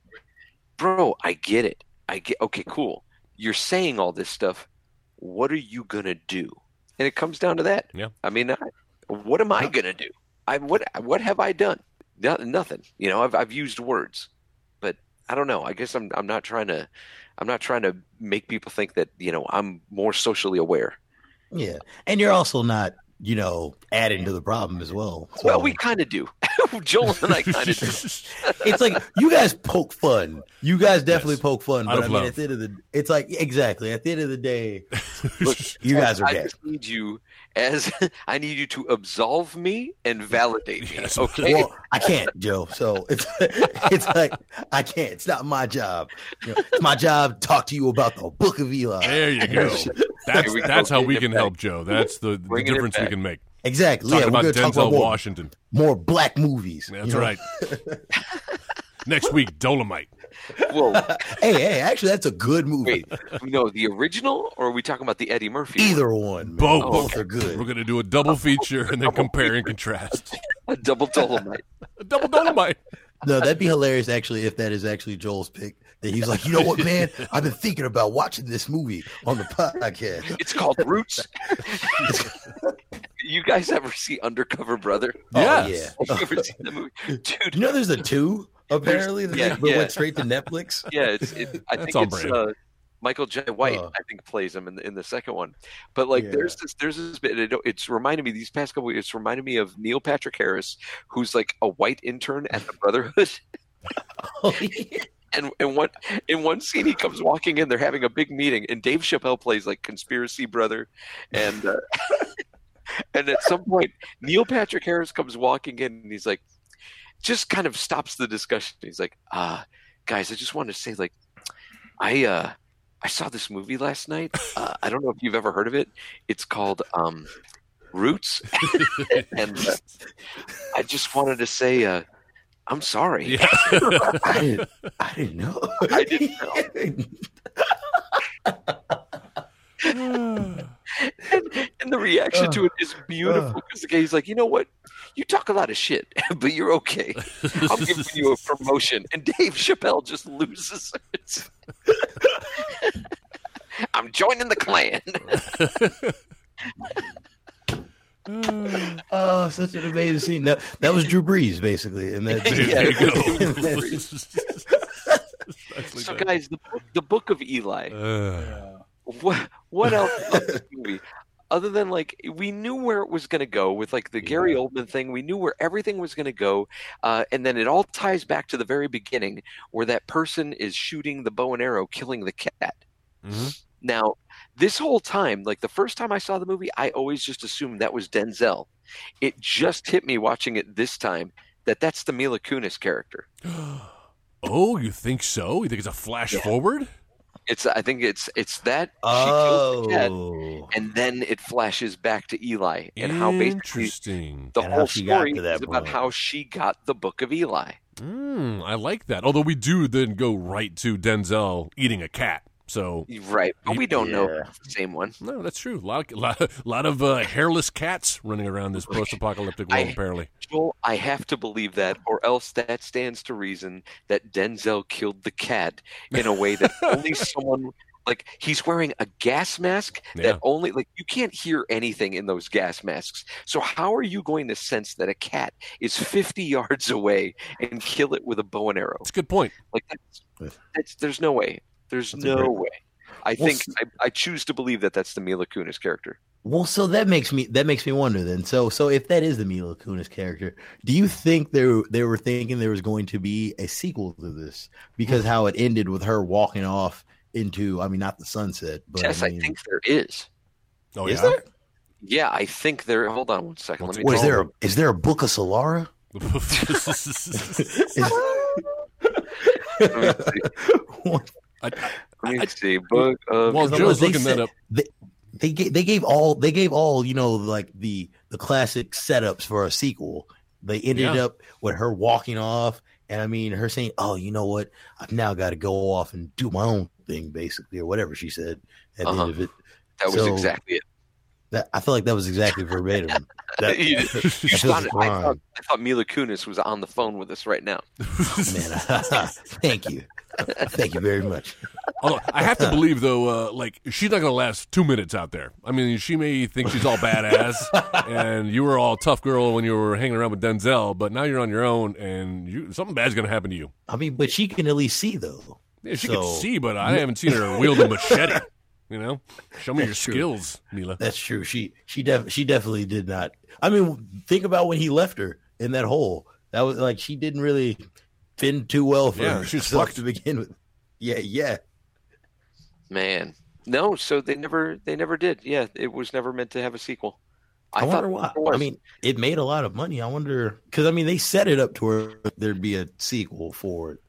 bro, I get it. I get okay, cool. You're saying all this stuff. What are you gonna do? And it comes down to that. Yeah. I mean, I, what am I gonna do? I what what have I done? No, nothing. You know, I've I've used words, but I don't know. I guess I'm I'm not trying to I'm not trying to make people think that you know I'm more socially aware. Yeah, and you're also not, you know, adding to the problem as well. So, Well, we kind of do. Joel and I kind of do. it's like you guys poke fun. You guys definitely Yes. poke fun, Out but of I mean, love. at the end of the, it's like exactly at the end of the day, Look, you guys are I dead. just need you as I need you to absolve me and validate me. Yes. Okay. Well, I can't, Joe. So it's it's like I can't. It's not my job. You know, it's my job to talk to you about the Book of Eli. There you go. That's Here we go. that's how we can back. help Joe. That's the, the difference we can make. Exactly. Talking yeah, about we're gonna talk Denzel about more, Washington. more black movies. That's you know? right. Next week, Dolomite. Whoa. Hey, hey, actually, that's a good movie. Wait. No, the original, or are we talking about the Eddie Murphy? Either one, man. Both. both are good. We're gonna do a double feature and then compare and contrast. A double Dolomite. A double Dolomite. No, that'd be hilarious actually if that is actually Joel's pick. That he's like, you know what, man? I've been thinking about watching this movie on the podcast. It's called Roots. you guys ever see Undercover Brother? Yes. Oh, You yeah. ever seen the movie, dude? You know, there's a two apparently that yeah, yeah. went straight to Netflix. Yeah, it's. It, I think it's uh, Michael Jai White. Oh. I think plays him in the in the second one. But like, Yeah. there's this there's this bit. It, it's reminded me these past couple. It's reminded me of Neil Patrick Harris, who's like a white intern at the Brotherhood. Oh, yeah. And and one in one scene he comes walking in, they're having a big meeting, and Dave Chappelle plays like conspiracy brother, and uh, and at some point Neil Patrick Harris comes walking in, and he's like, just kind of stops the discussion. He's like, ah, guys, I just wanted to say like, I uh, I saw this movie last night. Uh, I don't know if you've ever heard of it. It's called um, Roots, and uh, I just wanted to say. Uh, I'm sorry. Yeah. I didn't, I didn't know. I didn't and, and the reaction to it is beautiful because the guy's like, you know what? You talk a lot of shit, but you're okay. I'm giving you a promotion. And Dave Chappelle just loses it. I'm joining the clan. oh, such an amazing scene. That, that was Drew Brees, basically. And that, Yeah. There you go. So, guys, the, book- the book of Eli. Uh, what what else movie other than like we knew where it was going to go with like the Gary Oldman thing. We knew where everything was going to go, uh, and then it all ties back to the very beginning where that person is shooting the bow and arrow, killing the cat. Mhm. Now, this whole time, like the first time I saw the movie, I always just assumed that was Denzel. It just hit me watching it this time that that's the Mila Kunis character. Oh, you think so? You think it's a flash Yeah. forward? It's I think it's it's that she kills the cat, Oh, and then it flashes back to Eli and how basically Interesting. the And whole story is about how she got the book of Eli. Mm, I like that. Although we do then go right to Denzel eating a cat. So Right, but we don't know Yeah. it's the same one. no, that's true. A lot, of, lot, lot of uh, hairless cats running around this post-apocalyptic world. I- apparently, Joel, I have to believe that, or else that stands to reason that Denzel killed the cat in a way that only someone like he's wearing a gas mask Yeah. that only like you can't hear anything in those gas masks. So how are you going to sense that a cat is 50 yards away and kill it with a bow and arrow? it's a good point. Like that's, that's there's no way. There's That's no great- way. I Well, think I choose to believe that that's the Mila Kunis character. Well, so that makes me that makes me wonder then. So so if that is the Mila Kunis character, do you think they were, they were thinking there was going to be a sequel to this because how it ended with her walking off into I mean not the sunset, but yes, I, I, think there is. Oh is yeah. there? Yeah, I think there. Hold on one second. What's Let me Or is there a, is there a book of Solara? What? I, Let me I- see. Book of Well, Because Joe's they looking that up. They, they gave they gave all they gave all you know like the the classic setups for a sequel. They ended Yeah. up with her walking off, and I mean her saying, "Oh, you know what? I've now got to go off and do my own thing, basically, or whatever she said at Uh-huh. end of it." that was so- exactly it. That I feel like that was exactly verbatim. That, You- You feels sounded- I, thought, I thought Mila Kunis was on the phone with us right now. Man, thank you, thank you very much. Although I have to believe though, uh, like she's not gonna last two minutes out there. I mean, she may think she's all badass, and you were all tough girl when you were hanging around with Denzel, but now you're on your own, and you, something bad's gonna happen to you. I mean, but she can at least see though. Yeah, she So- can see, but I haven't seen her wield a machete. You know, show me your true. skills, Mila. That's true. She she def- she definitely did not. I mean, think about when he left her in that hole. That was like she didn't really fin too well for Yeah, she was herself fucked. to begin with. Yeah, yeah. Man, no. So they never, they never did. Yeah, it was never meant to have a sequel. I, I, wonder thought why. I mean, it made a lot of money. I wonder because I mean they set it up to where there'd be a sequel for it.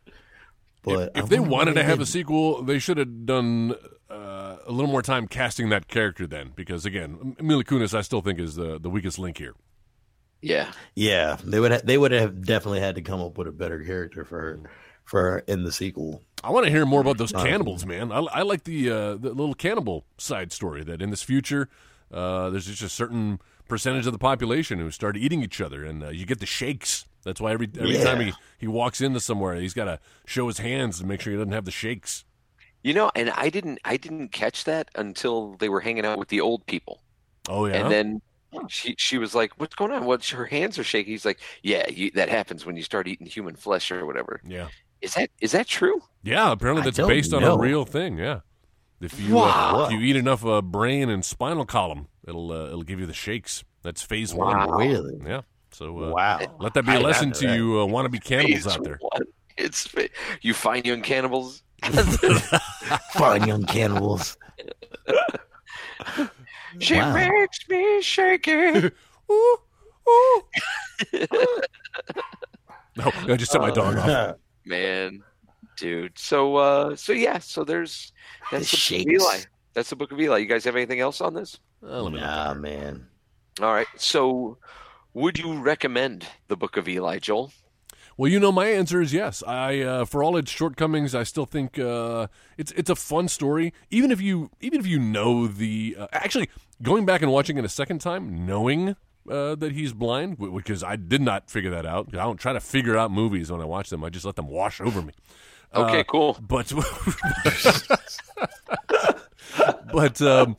But if, if they wonder why wanted to have a didn't. sequel, they should have done uh, a little more time casting that character then, because again, Mila Kunis, I still think is the the weakest link here. Yeah, yeah, they would ha- they would have definitely had to come up with a better character for her for her in the sequel. I want to hear more about those Uh, cannibals, man. I, I like the uh, the little cannibal side story that in this future, uh, there's just a certain percentage of the population who start eating each other, and uh, you get the shakes. That's why every every Yeah. time he, he walks into somewhere, he's got to show his hands to make sure he doesn't have the shakes. you know, and I didn't, I didn't catch that until they were hanging out with the old people, Oh yeah, and then. She she was like, "What's going on? What's her hands are shaking?" He's like, "Yeah, you, that happens when you start eating human flesh or whatever." yeah, Is that is that true? yeah. Apparently that's don't based on a real thing. Yeah, if you Wow. uh, if you eat enough uh, brain and spinal column, it'll uh, it'll give you the shakes. That's phase Wow. one. Really? Yeah. So uh, wow. let that be I a did not lesson to that. you uh, wannabe cannibals Phase out there. one. It's you find young cannibals. Fine young cannibals. She Wow. makes me shaky. ooh, ooh. no, I just set my dog off. Man, dude. So uh so yeah, so there's that's The the, book of Eli. That's the book of Eli. You guys have anything else on this? Oh, let nah, man. All right. So would you recommend the book of Eli, Joel? Well, you know, my answer is yes. I, uh, for all its shortcomings, I still think uh, it's it's a fun story. Even if you even if you know the uh, actually going back and watching it a second time, knowing uh, that he's blind, because I did not figure that out. I don't try to figure out movies when I watch them. I just let them wash over me. Okay, Uh, cool. but but um,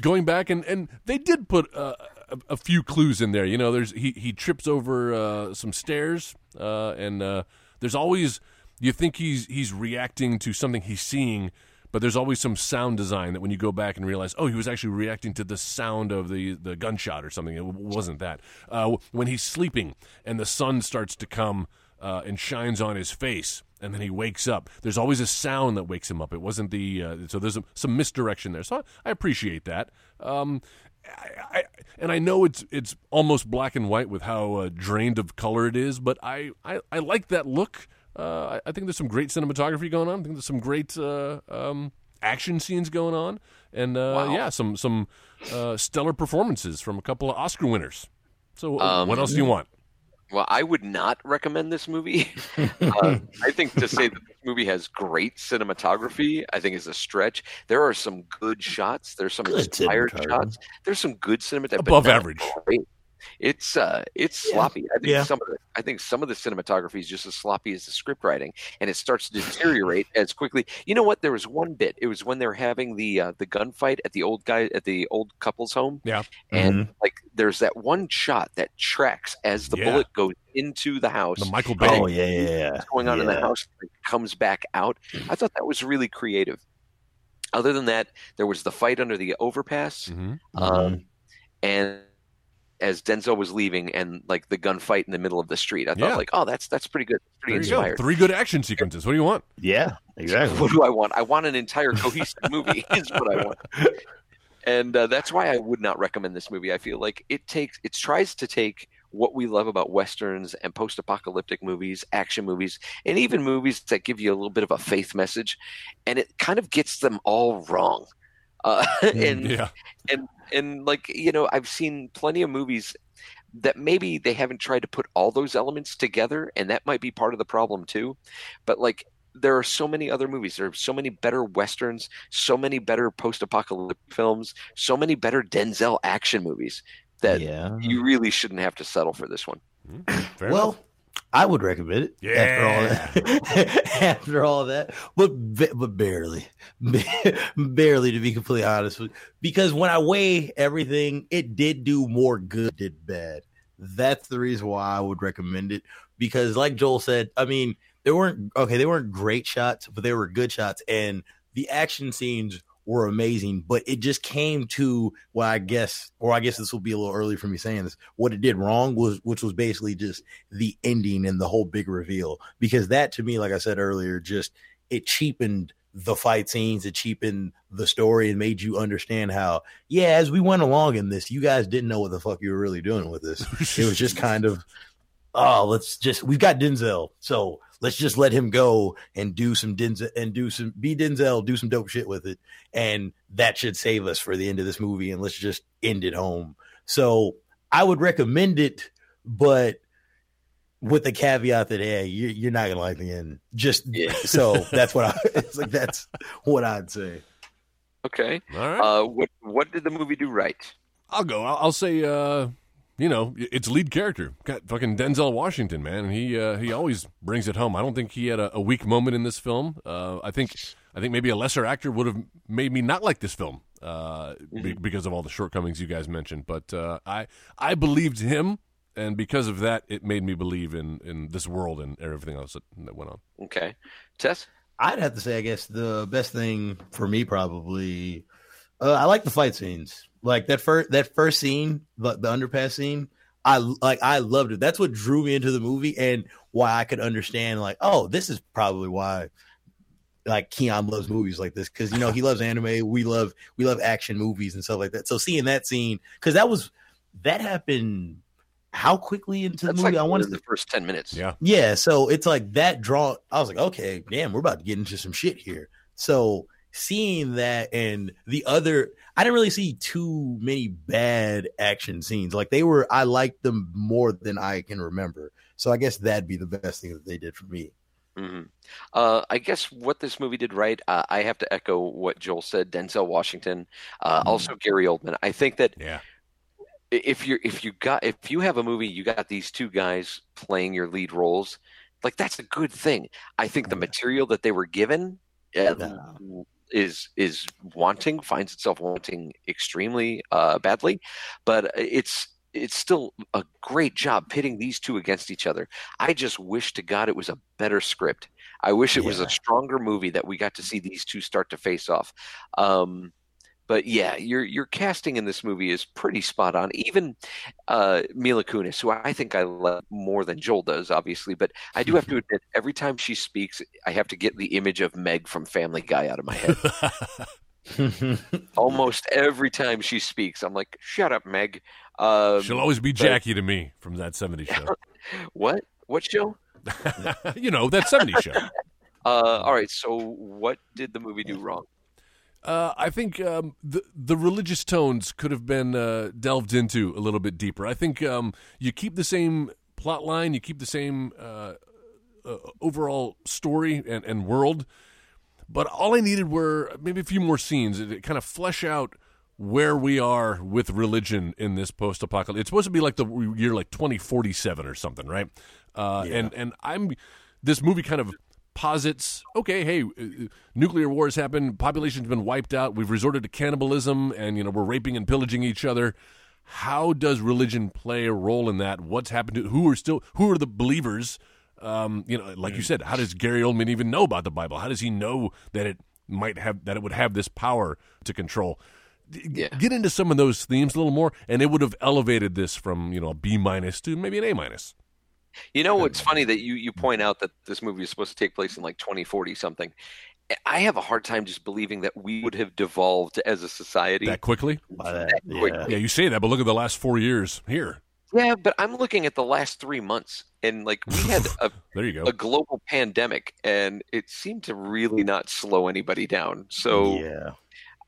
going back and and they did put uh, a, a few clues in there. You know, there's he he trips over uh, some stairs, uh, and uh, there's always you think he's he's reacting to something he's seeing. but there's always some sound design that when you go back and realize, oh, he was actually reacting to the sound of the, the gunshot or something. It wasn't that. Uh, when he's sleeping and the sun starts to come uh, and shines on his face, and then he wakes up. There's always a sound that wakes him up. It wasn't the uh, so there's a, some misdirection there. So I, I appreciate that. Um, I, I, and I know it's it's almost black and white with how uh, drained of color it is, but I, I, I like that look. Uh, I, think there's some great cinematography going on. I think there's some great uh, um, action scenes going on, and uh, Wow. yeah, some some uh, stellar performances from a couple of Oscar winners. So Um, what else do you want? Well, I would not recommend this movie. uh, I think to say that this movie has great cinematography, I think is a stretch. There are some good shots. There's some Good inspired shots. There's some good cinematography. Above average. It's uh, it's Yeah. sloppy. I think Yeah. some of the, I think some of the cinematography is just as sloppy as the script writing, and it starts to deteriorate as quickly. You know what? There was one bit. It was when they're having the uh, the gunfight at the old guy at the old couple's home. Yeah. and like there's that one shot that tracks as the Yeah. bullet goes into the house. The Michael Bay. Oh yeah, yeah, yeah. what's going on in the house and comes back out. I thought that was really creative. Other than that, there was the fight under the overpass, Mhm. um, and as Denzel was leaving, and like the gunfight in the middle of the street, I thought Yeah. like, oh, that's that's pretty good, pretty There you go. inspired. Three good action sequences. What do you want? Yeah, exactly. What do I want? I want an entire cohesive movie. Is what I want. And uh, that's why I would not recommend this movie. I feel like it takes it tries to take what we love about westerns and post-apocalyptic movies, action movies, and even movies that give you a little bit of a faith message, and it kind of gets them all wrong. Uh, and Yeah. and and like you know i've seen plenty of movies that maybe they haven't tried to put all those elements together and that might be part of the problem too but like there are so many other movies there are so many better westerns so many better post-apocalyptic films so many better denzel action movies that yeah. you really shouldn't have to settle for this one Fair well, enough. I would recommend it. Yeah. After all that, after all that, but but barely, barely to be completely honest with. Because when I weigh everything, it did do more good did bad. That's the reason why I would recommend it. Because, like Joel said, I mean, they weren't okay. They weren't great shots, but they were good shots, and the action scenes were amazing. But it just came to what I guess, or I guess this will be a little early for me saying this. What it did wrong was, which was basically just the ending and the whole big reveal because that to me like i said earlier just it cheapened the fight scenes it cheapened the story and made you understand how yeah as we went along in this you guys didn't know what the fuck you were really doing with this it was just kind of oh let's just we've got denzel so let's just let him go and do some denzel and do some be denzel do some dope shit with it and that should save us for the end of this movie and let's just end it home so i would recommend it but with the caveat that hey, you, you're not gonna like the end. Just Yeah. so that's what I. It's like that's what I'd say. okay All right. uh, what what did the movie do right I'll go. I'll, I'll say, uh, you know, it's lead character. Got fucking Denzel Washington, man. And he uh, he always brings it home. I don't think he had a, a weak moment in this film. Uh, I think I think maybe a lesser actor would have made me not like this film uh, be- because of all the shortcomings you guys mentioned. But uh, I I believed him, and because of that, it made me believe in in this world and everything else that, that went on. okay tess I'd have to say, I guess the best thing for me probably, uh, I like the fight scenes. Like that first that first scene, the, the underpass scene. I like I loved it. That's what drew me into the movie and why I could understand like, oh, this is probably why like Keon loves movies like this because you know he loves anime. We love we love action movies and stuff like that. So seeing that scene because that was that happened how quickly into the movie? like I wanted the first 10 minutes Yeah. yeah, so it's like that draw. I was like, okay, damn, we're about to get into some shit here. So seeing that and the other, I didn't really see too many bad action scenes. Like they were, I liked them more than I can remember. So I guess that'd be the best thing that they did for me. hmm Uh, I guess what this movie did right, uh, I have to echo what Joel said. Denzel Washington, uh, Mhm. also Gary Oldman. I think that Yeah. if you if you got if you have a movie, you got these two guys playing your lead roles, like that's a good thing. I think the Yeah. material that they were given uh, No. Is is wanting, finds itself wanting extremely uh, badly, but it's it's still a great job pitting these two against each other. I just wish to God it was a better script. I wish it was a stronger movie that we got to see these two start to face off. Um, but yeah, your your casting in this movie is pretty spot on. Even uh, Mila Kunis, who I think I love more than Joel does, obviously, but I do have to admit, every time she speaks, I have to get the image of Meg from Family Guy out of my head. Almost every time she speaks, I'm like, "Shut up, Meg." Um, She'll always be but- Jackie to me from that 70s show. what? What show? you know, that 70s show. Uh, all right. So, what did the movie do wrong? Uh, I think um, the the religious tones could have been uh, delved into a little bit deeper. I think um, you keep the same plot line, you keep the same uh, uh, overall story and, and world, but all I needed were maybe a few more scenes to kind of flesh out where we are with religion in this post-apocalypse. It's supposed to be like the year like 2047 or something, right? Uh, And and I'm this movie kind of posits okay hey uh, nuclear wars has happened population's been wiped out we've resorted to cannibalism and you know we're raping and pillaging each other. How does religion play a role in that? What's happened to who are still who are the believers? Um, you know like you said how does gary oldman even know about the bible? How does he know that it might have that it would have this power to control? Yeah. get into some of those themes a little more and it would have elevated this from you know a b minus to maybe an a minus You know, it's um, funny that you you point out that this movie is supposed to take place in like 2040 something. I have a hard time just believing that we would have devolved as a society. that quickly By that, That quick. yeah. yeah you say that but look at the last four years here Yeah, but I'm looking at the last three months, and like we had a, there you go a global pandemic, and it seemed to really not slow anybody down. So yeah.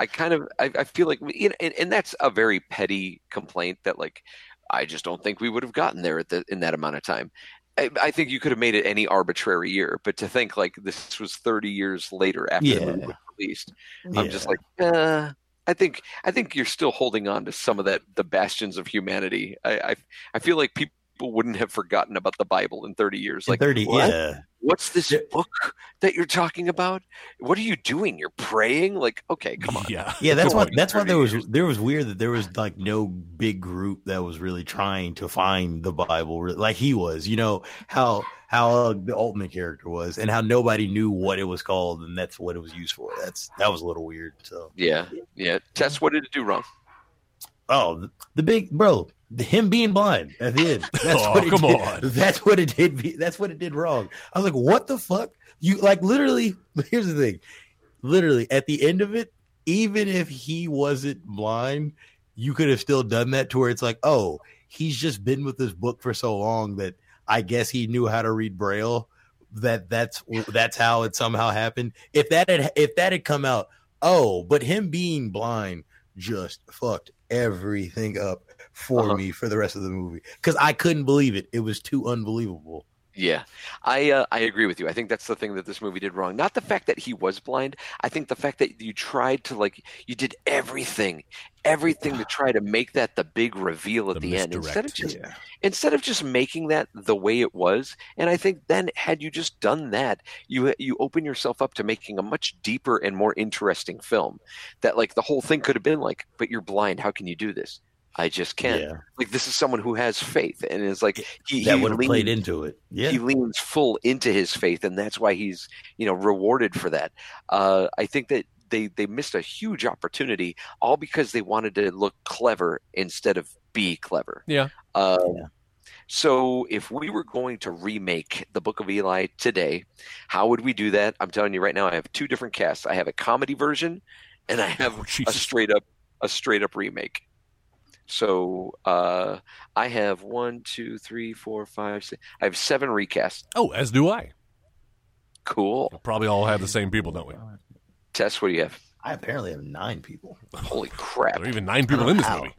I kind of I, I feel like you know, and, and that's a very petty complaint that like I just don't think we would have gotten there at the, in that amount of time. I, I think you could have made it any arbitrary year, but to think like this was 30 years later after the movie was released, I'm just like, uh, I think I think you're still holding on to some of that the bastions of humanity. I I, I feel like people wouldn't have forgotten about the Bible in 30 years. In Like, 30, what? yeah. What's this Yeah. book that you're talking about? What are you doing? You're praying? Like, okay, come on. yeah Yeah, that's why that's why there was there was weird that there was like no big group that was really trying to find the Bible like he was. You know how how uh, the Oldman character was, and how nobody knew what it was called, and that's what it was used for. That's that was a little weird. So Yeah, yeah. Tess, what did it do wrong? oh, the, the big bro, the, him being blind at the end. That's Oh, what it come did. on. That's what it did. That's what it did wrong. I was like, what the fuck? You like literally. Here's the thing. Literally at the end of it, even if he wasn't blind, you could have still done that to where it's like, oh, he's just been with this book for so long that I guess he knew how to read braille. That that's that's how it somehow happened. If that had if that had come out, oh, but him being blind just fucked everything up for Uh-huh. me for the rest of the movie because I couldn't believe it. It was too unbelievable. Yeah, I uh, I agree with you. I think that's the thing that this movie did wrong. Not the fact that he was blind. I think the fact that you tried to like you did everything, everything to try to make that the big reveal at The the, end instead of just instead of just making that the way it was. And I think then had you just done that, you you open yourself up to making a much deeper and more interesting film. That like the whole thing could have been like, but you're blind. How can you do this? I just can't. Yeah, Like this is someone who has faith and is like he, that he would have played into it. Yeah, he leans full into his faith and that's why he's you know rewarded for that uh, i think that they they missed a huge opportunity all because they wanted to look clever instead of be clever Yeah. uh, Yeah. so if we were going to remake the book of eli today how would we do that i'm telling you right now i have two different casts i have a comedy version and i have Oh, a straight up a straight up remake so uh, I have one, two, three, four, five, six. I have seven recasts. oh as do i Cool. probably all have the same people don't we Tess, what do you have? I apparently have nine people. Holy crap. there are even nine people in this Ow. movie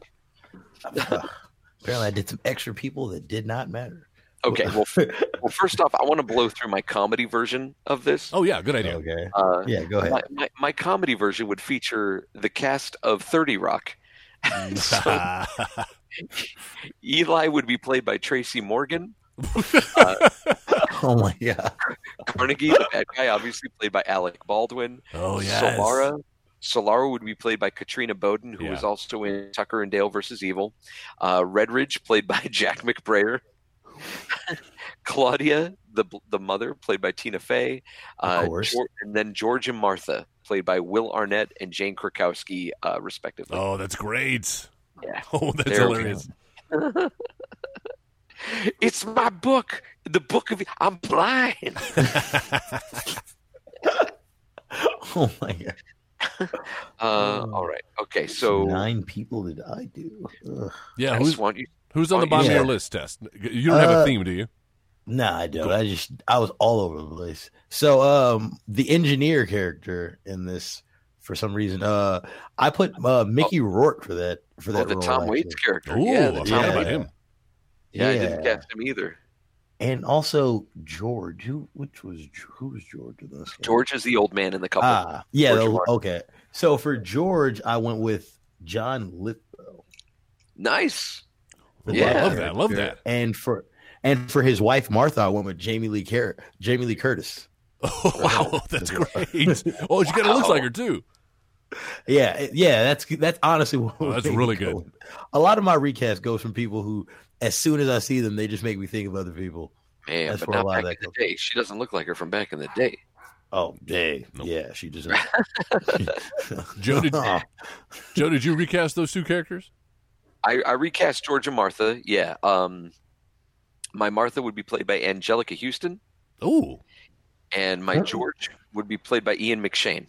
apparently, I did some extra people that did not matter. Okay, well, f- well, first off, I want to blow through my comedy version of this. oh yeah good idea okay, Uh, yeah, go ahead. my, my, my comedy version would feature the cast of 30 Rock. so Eli would be played by Tracy Morgan. oh my god, Carnegie, the bad guy, obviously played by Alec Baldwin. oh yeah Solara. Solara would be played by Katrina Bowden, who Yeah. was also in Tucker and Dale versus Evil. Uh, Redridge, played by Jack McBrayer. Claudia, the the mother, played by Tina Fey, uh, Of course. Geor- and then George and Martha, played by Will Arnett and Jane Krakowski, uh, respectively. Oh, that's great. Yeah. Oh, that's There hilarious. It's my book, the book of I'm blind. Oh my god! Uh, Oh. all right, okay. So nine people did I do? Ugh. Yeah, I who's just want you. who's on the bottom of yeah. your list, Tess? You don't have a Uh, theme, do you? Nah, I don't. I just I was all over the place. So um the engineer character in this for some reason, uh I put uh Mickey Rourke for that for Oh, that the role, Tom. Waits character. Ooh, yeah, I the forgot Tom about Waits. him. Yeah, I didn't cast him either. And also George, who which was who was George in this? one? George is the old man in the couple. Ah, yeah, the- okay. So for George, I went with John Lithgow. nice. Yeah. I love that. I love that. And for and for his wife Martha, I went with Jamie Lee Car- Jamie Lee Curtis. Oh, wow, that's great. Oh, she kind of looks like her too. Yeah, yeah, that's that's honestly what Oh, that's really go good. with- A lot of my recast goes from people who, as soon as I see them, they just make me think of other people. Man, That's but where a not lot of back in the day. She doesn't look like her from back in the day. Oh, dang, Nope. yeah, she just. Joe, did, Joe, did you recast those two characters? I, I recast George and Martha. Yeah. Um, my Martha would be played by Anjelica Huston, Oh, and my. George would be played by Ian McShane.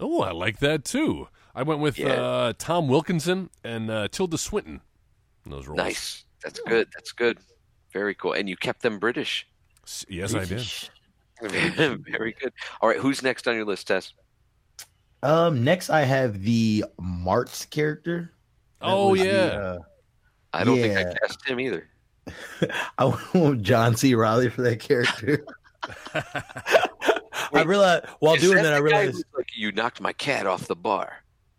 oh, I like that too. I went with Yeah. uh, Tom Wilkinson and uh, Tilda Swinton in those roles. Nice. That's good. That's good. Very cool. And you kept them British. S- Yes, I did. Very good. All right. Who's next on your list, Tess? Um, next I have the Martz character. Oh was the, yeah. uh, I don't think I cast him either. I want John C. Reilly for that character. I realized while Is doing that, I realized. like you knocked my cat off the bar.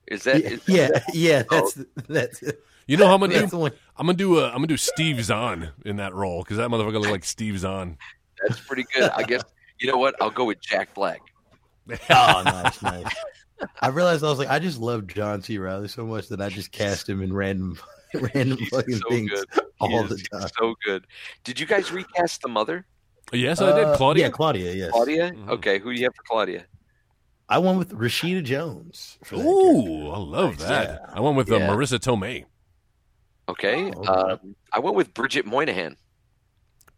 Is that? Yeah, is- yeah, yeah, Oh. that's that's You know how I'm gonna that's do? the one. I'm gonna do. Uh, I'm gonna do Steve Zahn in that role because that motherfucker look like Steve Zahn. That's pretty good. I guess. You know what? I'll go with Jack Black. Oh, nice, nice. I realized I was like, I just love John C. Reilly so much that I just cast him in random, random He's fucking so things good. all He the time. So good. Did you guys recast the mother, Yes, I did. Uh, Claudia. Yeah, Claudia. Yes. Claudia? Mhm. Okay, who do you have for Claudia? I went with Rashida Jones. For character. Ooh, I love that. yeah. I went with uh, Yeah. Marisa Tomei. Okay, Oh, okay. um, I went with Bridget Moynahan.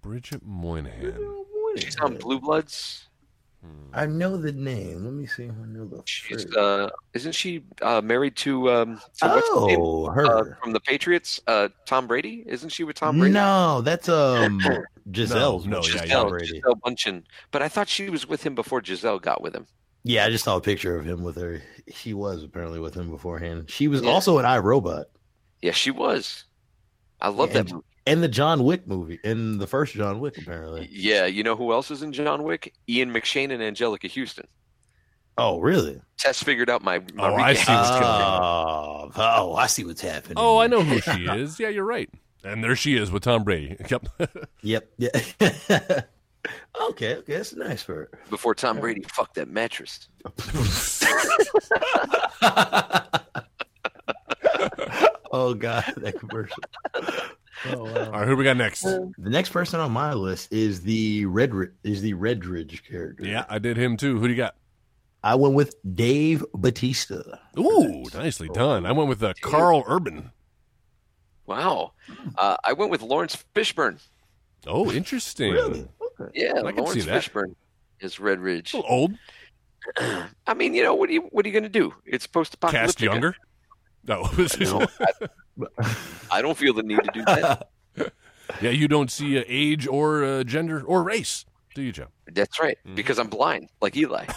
Bridget Moynahan. She's on Blue Bloods. I know the name. Let me see. if I know the. She's uh, isn't she uh, married to um, to what's his name? oh, Uh, from the Patriots? Uh, Tom Brady? Isn't she with Tom Brady? no, that's um Gisele's. No, no, wife, yeah, Tom. Gisele, Brady. Gisele Bündchen. But I thought she was with him before Gisele got with him. Yeah, I just saw a picture of him with her. She was apparently with him beforehand. She was Yeah. also in iRobot Yeah, she was. I love Yeah, that movie. And the John Wick movie, in the first John Wick, apparently. Yeah, you know who else is in John Wick? Ian McShane and Anjelica Huston. Oh, really? Tess figured out my. my Oh, I see what's going Oh, oh, I see what's happening. Oh, I know who she is. Yeah, you're right. And there she is with Tom Brady. Yep. Yep. Yeah. okay. Okay. That's nice for her. before Tom Brady fucked that mattress. oh God, that commercial. Oh, wow. All right, who we got next? The next person on my list is the Red is the Redridge character. Yeah, I did him too. Who do you got? I went with Dave Bautista. Ooh, nicely done. I went with uh, Karl Urban. Wow. Uh, I went with Laurence Fishburne. Oh, interesting. Really? Okay. Yeah, I can Laurence see that. Fishburne is Red Ridge. A little old, I mean, you know, what are you what are you going to do? It's post-apocalyptic. cast younger. No, No, I, I don't feel the need to do that. yeah, you don't see uh, age or uh, gender or race, do you, Joe? That's right, Mm-hmm. because I'm blind, like Eli.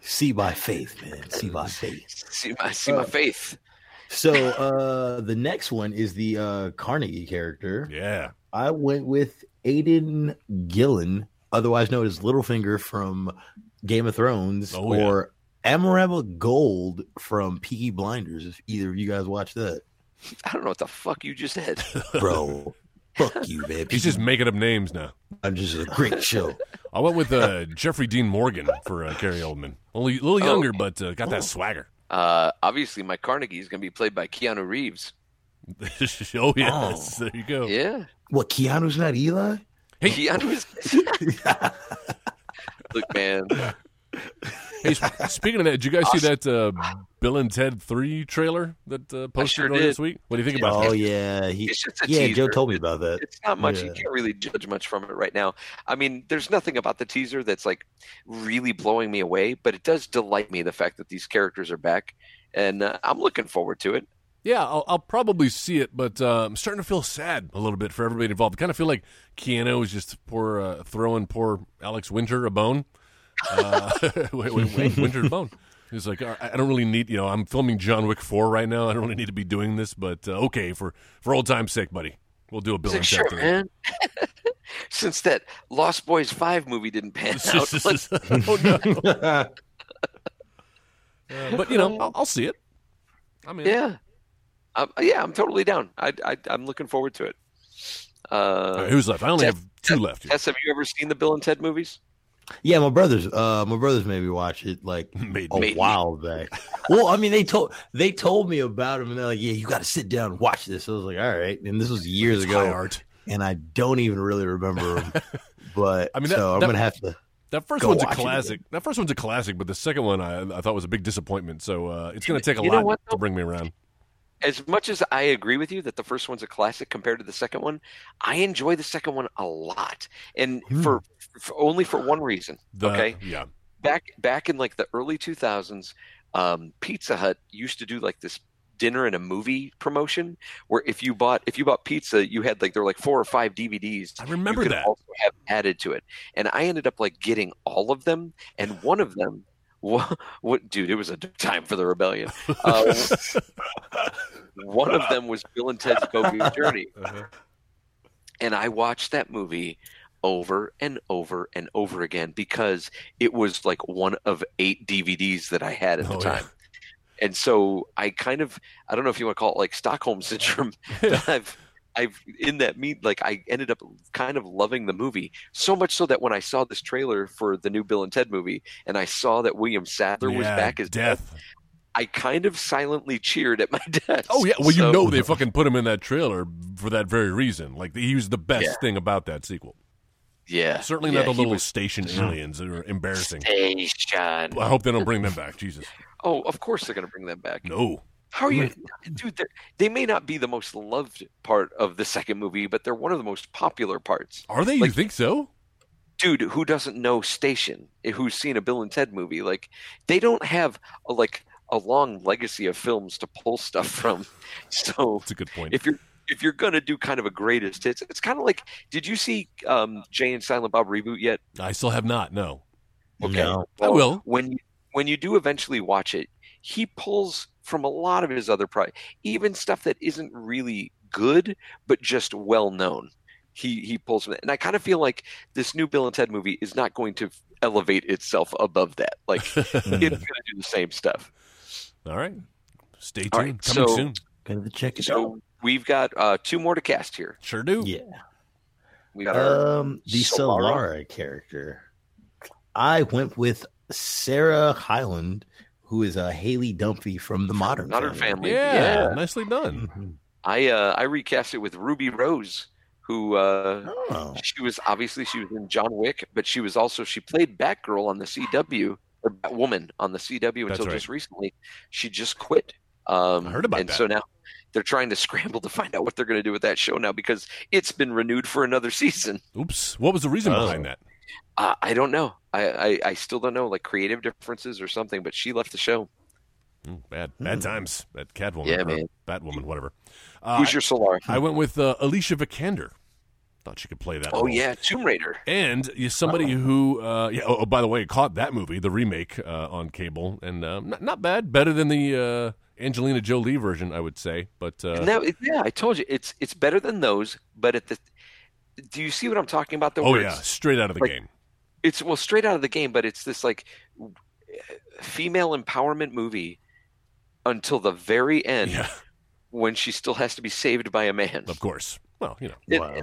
See by faith, man. See by faith. see my see my Uh, faith. So uh the next one is the uh Carnegie character. Yeah. I went with Aidan Gillen, otherwise known as Littlefinger from Game of Thrones, Oh, yeah. or Aberama Gold from Peaky Blinders. If either of you guys watch that, I don't know what the fuck you just said. bro, fuck you, man. He's just making up names now. I'm just a great show. I went with uh, Jeffrey Dean Morgan for uh, Gary Oldman. Only a little Oh. younger, but uh, got that swagger. Uh, obviously, my Carnegie is going to be played by Keanu Reeves. oh yes, there you go. Yeah. What Keanu's not Eli? Hey. Keanu is. Look, man. Hey, speaking of that, did you guys see that uh, Bill and Ted Three trailer that uh, posted sure earlier this week? What do you think about oh that? yeah, he, It's just a yeah. teaser. Joe told me about that. It's not much. You can't really judge much from it right now. I mean, there's nothing about the teaser that's like really blowing me away, but it does delight me the fact that these characters are back, and uh, I'm looking forward to it. Yeah, I'll, I'll probably see it, but uh, I'm starting to feel sad a little bit for everybody involved. I kind of feel like Keanu is just poor uh, throwing poor Alex Winter a bone. Uh, wait, wait, wait, Winter bone. He's like, I don't really need, you know, I'm filming John Wick 4 right now. I don't really need to be doing this, but uh, okay, for, for old time's sake, buddy. We'll do a Bill It's and like, Ted sure, man. Since that Lost Boys Five movie didn't pan out, oh, no. Uh, but, you know, I'll, I'll see it. I mean, Yeah, um, yeah, I'm totally down. I, I, I'm looking forward to it. Uh, right, who's left? I only Ted- have two left. Here. Tess, have you ever seen the Bill and Ted movies? Yeah, my brothers. Uh, my brothers made me watch it like Made a me. Made me. while back. well, I mean, they told they told me about him, and they're like, "Yeah, you got to sit down and watch this." I was like, "All right," and this was years It's high ago, art. and I don't even really remember him. But I mean, that- so I'm that- gonna have to. That first Go one's a watch it classic. That first one's a classic, but the second one I, I thought was a big disappointment. So uh, it's going to take a You know lot what, to bring me around. As much as I agree with you that the first one's a classic compared to the second one, I enjoy the second one a lot, and Hmm. for, for only for one reason. The, Okay. Yeah. back back in like the early 2000s um, pizza hut used to do like this dinner and a movie promotion where if you bought if you bought pizza you had like there were like four or five dvds I remember that. also have added to it and i ended up like getting all of them and one of them what, what dude it was a time for the rebellion uh, one of them was bill and ted's bogus journey Uh-huh. and I watched that movie over and over and over again because it was like one of eight DVDs that I had at the Oh, yeah. time. And so I kind of I don't know if you want to call it like Stockholm syndrome. I've I've in that meet like I ended up kind of loving the movie so much so that when I saw this trailer for the new Bill and Ted movie and I saw that William Sadler was back as death. I kind of silently cheered at my desk. Oh yeah. Well, you know they fucking put him in that trailer for that very reason. Like he was the best Yeah. thing about that sequel. Yeah, Certainly yeah, not the little was station aliens that are embarrassing. station. I hope they don't bring them back. Jesus. Oh, of course they're going to bring them back. No. How are you, mm. dude? they're- may not be the most loved part of the second movie, but they're one of the most popular parts. Are they? you think so? Dude, who doesn't know Station? Who's seen a Bill and Ted movie? Like, they don't have a, like a long legacy of films to pull stuff from. So, That's a good point. if you're if you're gonna do kind of a greatest hits, it's kind of like. Did you see um, Jay and Silent Bob reboot yet? I still have not. No. Okay. No. I will. When you, when you do eventually watch it, he pulls from a lot of his other pro even stuff that isn't really good, but just well known. He he pulls from it, and I kind of feel like this new Bill and Ted movie is not going to elevate itself above that. Like it's going to do the same stuff. All right. Stay tuned. All right, Coming so- soon. Gonna check it out. So we've got uh, two more to cast here. Sure do. Yeah. We got Um, the Solara. Solara character. I went with Sarah Hyland, who is a Haley Dunphy from the Modern Modern Family. Yeah, Yeah. Nicely done. Mhm. I uh, I recast it with Ruby Rose, who uh, Oh, she was obviously she was in John Wick, but she was also she played Batgirl on the CW or Batwoman on the CW That's until right. just recently. She just quit. Um, I heard about and that. so now they're trying to scramble to find out what they're going to do with that show now because it's been renewed for another season. Oops. What was the reason Oh. behind that? Uh, I don't know. I, I I still don't know, like creative differences or something. But she left the show. Mm, bad, bad times. That Catwoman. Yeah, or man. Batwoman, whatever. Uh, Who's your Solar? I went with uh, Alicia Vikander. Thought she could play that. Oh role. yeah, Tomb Raider. And you somebody who, uh, yeah. Oh, oh, by the way, caught that movie, the remake uh, on cable, and um, not, not bad. Better than the uh, Angelina Jolie version, I would say. But uh, that, yeah, I told you it's it's better than those. But at the, do you see what I'm talking about? Though, oh yeah, straight out of the like- game. it's well straight out of the game, but it's this like female empowerment movie until the very end Yeah, when she still has to be saved by a man. of course. Well, you know, It- wow.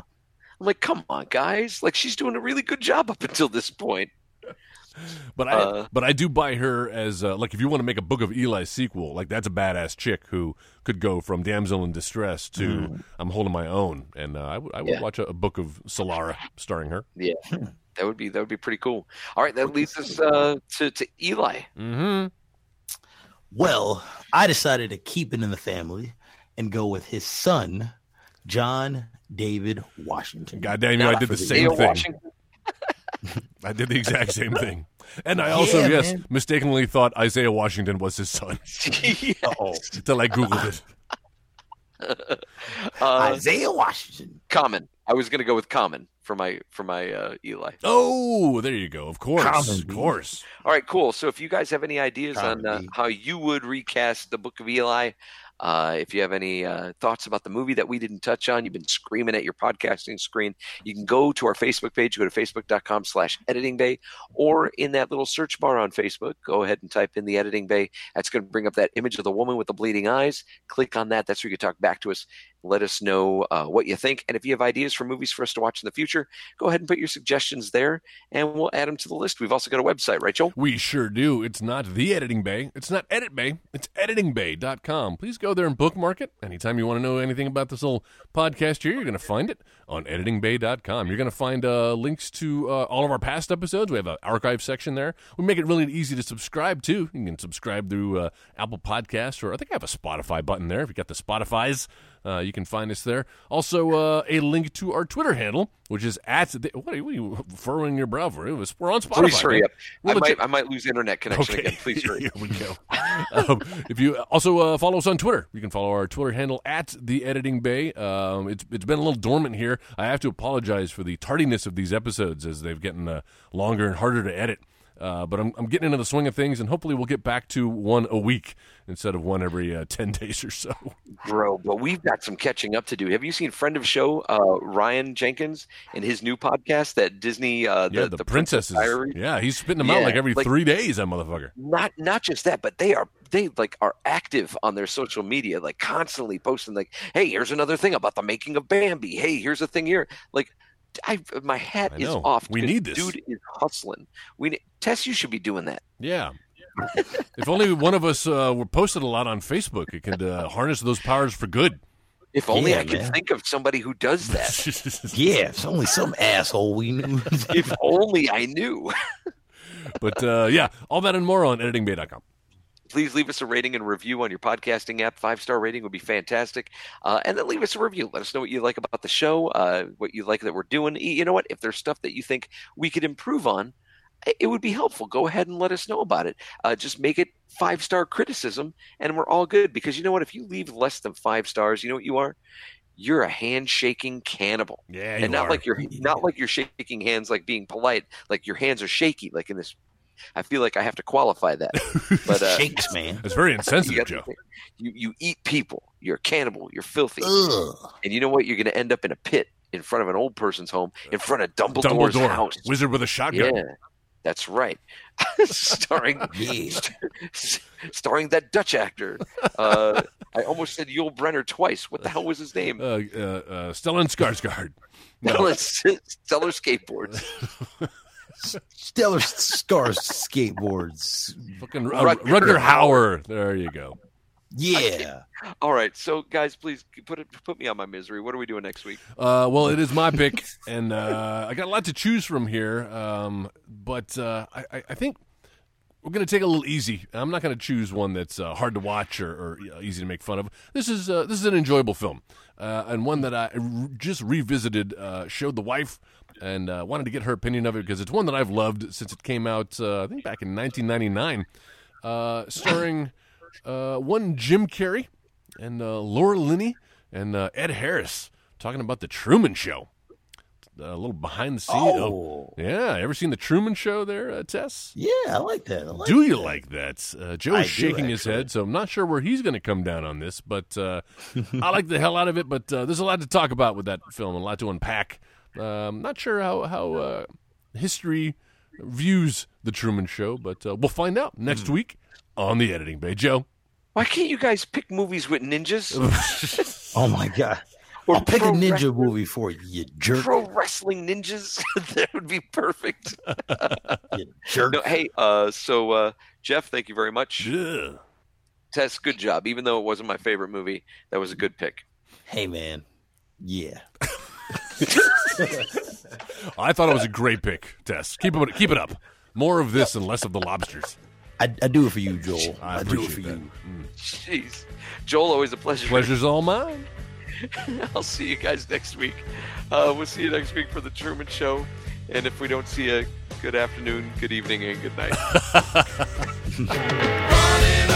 I'm like, come on, guys! Like she's doing a really good job up until this point. But I Uh, but I do buy her as uh, like if you want to make a Book of Eli sequel, like that's a badass chick who could go from damsel in distress to I'm holding my own, and uh, I would I would Yeah. watch a, a book of Solara starring her. Yeah, that would be that would be pretty cool. All right, that leads us uh, to to Eli. Mm-hmm. Well, I decided to keep it in the family and go with his son, John David Washington. God damn you! I did the the same thing. Washington. I did the exact same thing. And I also, Yeah, yes, man. mistakenly thought Isaiah Washington was his son Oh, until I Googled it. uh, Isaiah Washington. Common. I was going to go with Common for my for my uh, Eli. Oh, there you go. Of course. Common of B. course. All right, cool. So if you guys have any ideas Common on uh, how you would recast the Book of Eli, uh, if you have any uh, thoughts about the movie that we didn't touch on, you've been screaming at your podcasting screen, you can go to our Facebook page, go to facebook.com slash editing bay, or in that little search bar on Facebook, go ahead and type in the editing bay. That's going to bring up that image of the woman with the bleeding eyes. Click on that. That's where you can talk back to us. Let us know uh, what you think. And if you have ideas for movies for us to watch in the future, go ahead and put your suggestions there and we'll add them to the list. We've also got a website, Joel? We sure do. It's not the editing bay. It's not edit bay. It's editingbay.com. Please go there and bookmark it. Anytime you want to know anything about this little podcast here, you're going to find it on editingbay.com. You're going to find uh, links to uh, all of our past episodes. We have an archive section there. We make it really easy to subscribe to. You can subscribe through uh, Apple Podcasts, or I think I have a Spotify button there. If you got the Spotify's, uh, you can find us there. Also, uh, a link to our Twitter handle, which is at the, what, are you, what are you furrowing your brow for? It was- We're on Spotify. Please hurry man. up. We're I might, I might lose internet connection again. Please hurry. Here we go. um, if you also uh, follow us on Twitter, you can follow our Twitter handle at the Editing Bay. Um, it's it's been a little dormant here. I have to apologize for the tardiness of these episodes as they've gotten uh, longer and harder to edit. Uh, but I'm, I'm getting into the swing of things, and hopefully we'll get back to one a week instead of one every uh, ten days or so. Bro, but we've got some catching up to do. Have you seen friend of show uh, Ryan Jenkins and his new podcast that Disney uh, the, yeah, the, princesses. Diaries? Yeah, he's spitting them out like every like- three days. That motherfucker. Not not just that, but they are they like are active on their social media, like constantly posting like, "Hey, here's another thing about the making of Bambi. Hey, here's a thing here." Like, I my hat I is off. We need this. Dude is hustling. We ne- Tess, you should be doing that. Yeah. if only one of us uh, were posted a lot on Facebook, it could uh, harness those powers for good. If only Yeah, I could man. think of somebody who does that. Yeah, if only some asshole we knew. if only I knew. but uh, yeah, all that and more on editingbay.com. please leave us a rating and review on your podcasting app. Five star rating would be fantastic. Uh, and then leave us a review. Let us know what you like about the show, uh, what you like that we're doing. You know what? If there's stuff that you think we could improve on, it would be helpful. Go ahead and let us know about it. Uh, just make it five star criticism, and we're all good. Because you know what? If you leave less than five stars, you know what you are? You're a handshaking cannibal. Yeah, and not are. like you're not like you're shaking hands like being polite. Like your hands are shaky. Like in this, I feel like I have to qualify that. But uh, Shakes, man. It's very you, insensitive, got Joe. think, you you eat people. You're a cannibal. You're filthy. Ugh. And you know what? You're going to end up in a pit in front of an old person's home, in front of Dumbledore's Dumbledore, house. wizard with a shotgun. Yeah, that's right. starring Yeah. starring that Dutch actor. Uh, I almost said Yul Brynner twice. What the hell was his name? Uh, uh, uh, Stellan Skarsgård. Stellar, Stellar Skateboards. Stellar Scars skateboards. Fucking uh, Rutger Rutger Hauer. Hauer. There you go. Yeah. All right, so guys, please put it put me on my misery. What are we doing next week? Uh, well, it is my pick, and uh, I got a lot to choose from here. Um, but uh, I, I- I think we're going to take it a little easy. I'm not going to choose one that's uh, hard to watch or, or uh, easy to make fun of. This is uh, this is an enjoyable film, uh, and one that I r- just revisited. Uh, showed the wife, and uh, wanted to get her opinion of it because it's one that I've loved since it came out. Uh, I think back in 1999, uh, starring uh, one Jim Carrey and uh, Laura Linney and uh, Ed Harris talking about the Truman Show. A little behind the scenes. Oh. yeah. Ever seen the Truman Show there, uh, Tess? Yeah, I like that. I like Do you that. like that? Uh, Joe is do, shaking his head, so I'm not sure where he's going to come down on this, but uh, I like the hell out of it. But uh, there's a lot to talk about with that film, a lot to unpack. Um, not sure how how uh, history views the Truman Show, but uh, we'll find out next Hmm. week on the Editing Bay. Joe, Why can't you guys pick movies with ninjas? Oh my god. Or I'll pick a ninja wrestling- movie for you, you jerk. Pro wrestling ninjas. that would be perfect. you jerk. No, hey, uh, so uh, Jeff, thank you very much. Yeah. Tess, good job. Even though it wasn't my favorite movie, that was a good pick. Hey man, yeah. I thought it was a great pick, Tess. Keep it keep it up. More of this and less of the lobsters. I, I do it for you, Joel. I I, do it for that. you. Jeez, Joel, always a pleasure. Pleasure's all mine. I'll see you guys next week. Uh, we'll see you next week for the Truman Show. And if we don't see you, good afternoon, good evening, and good night.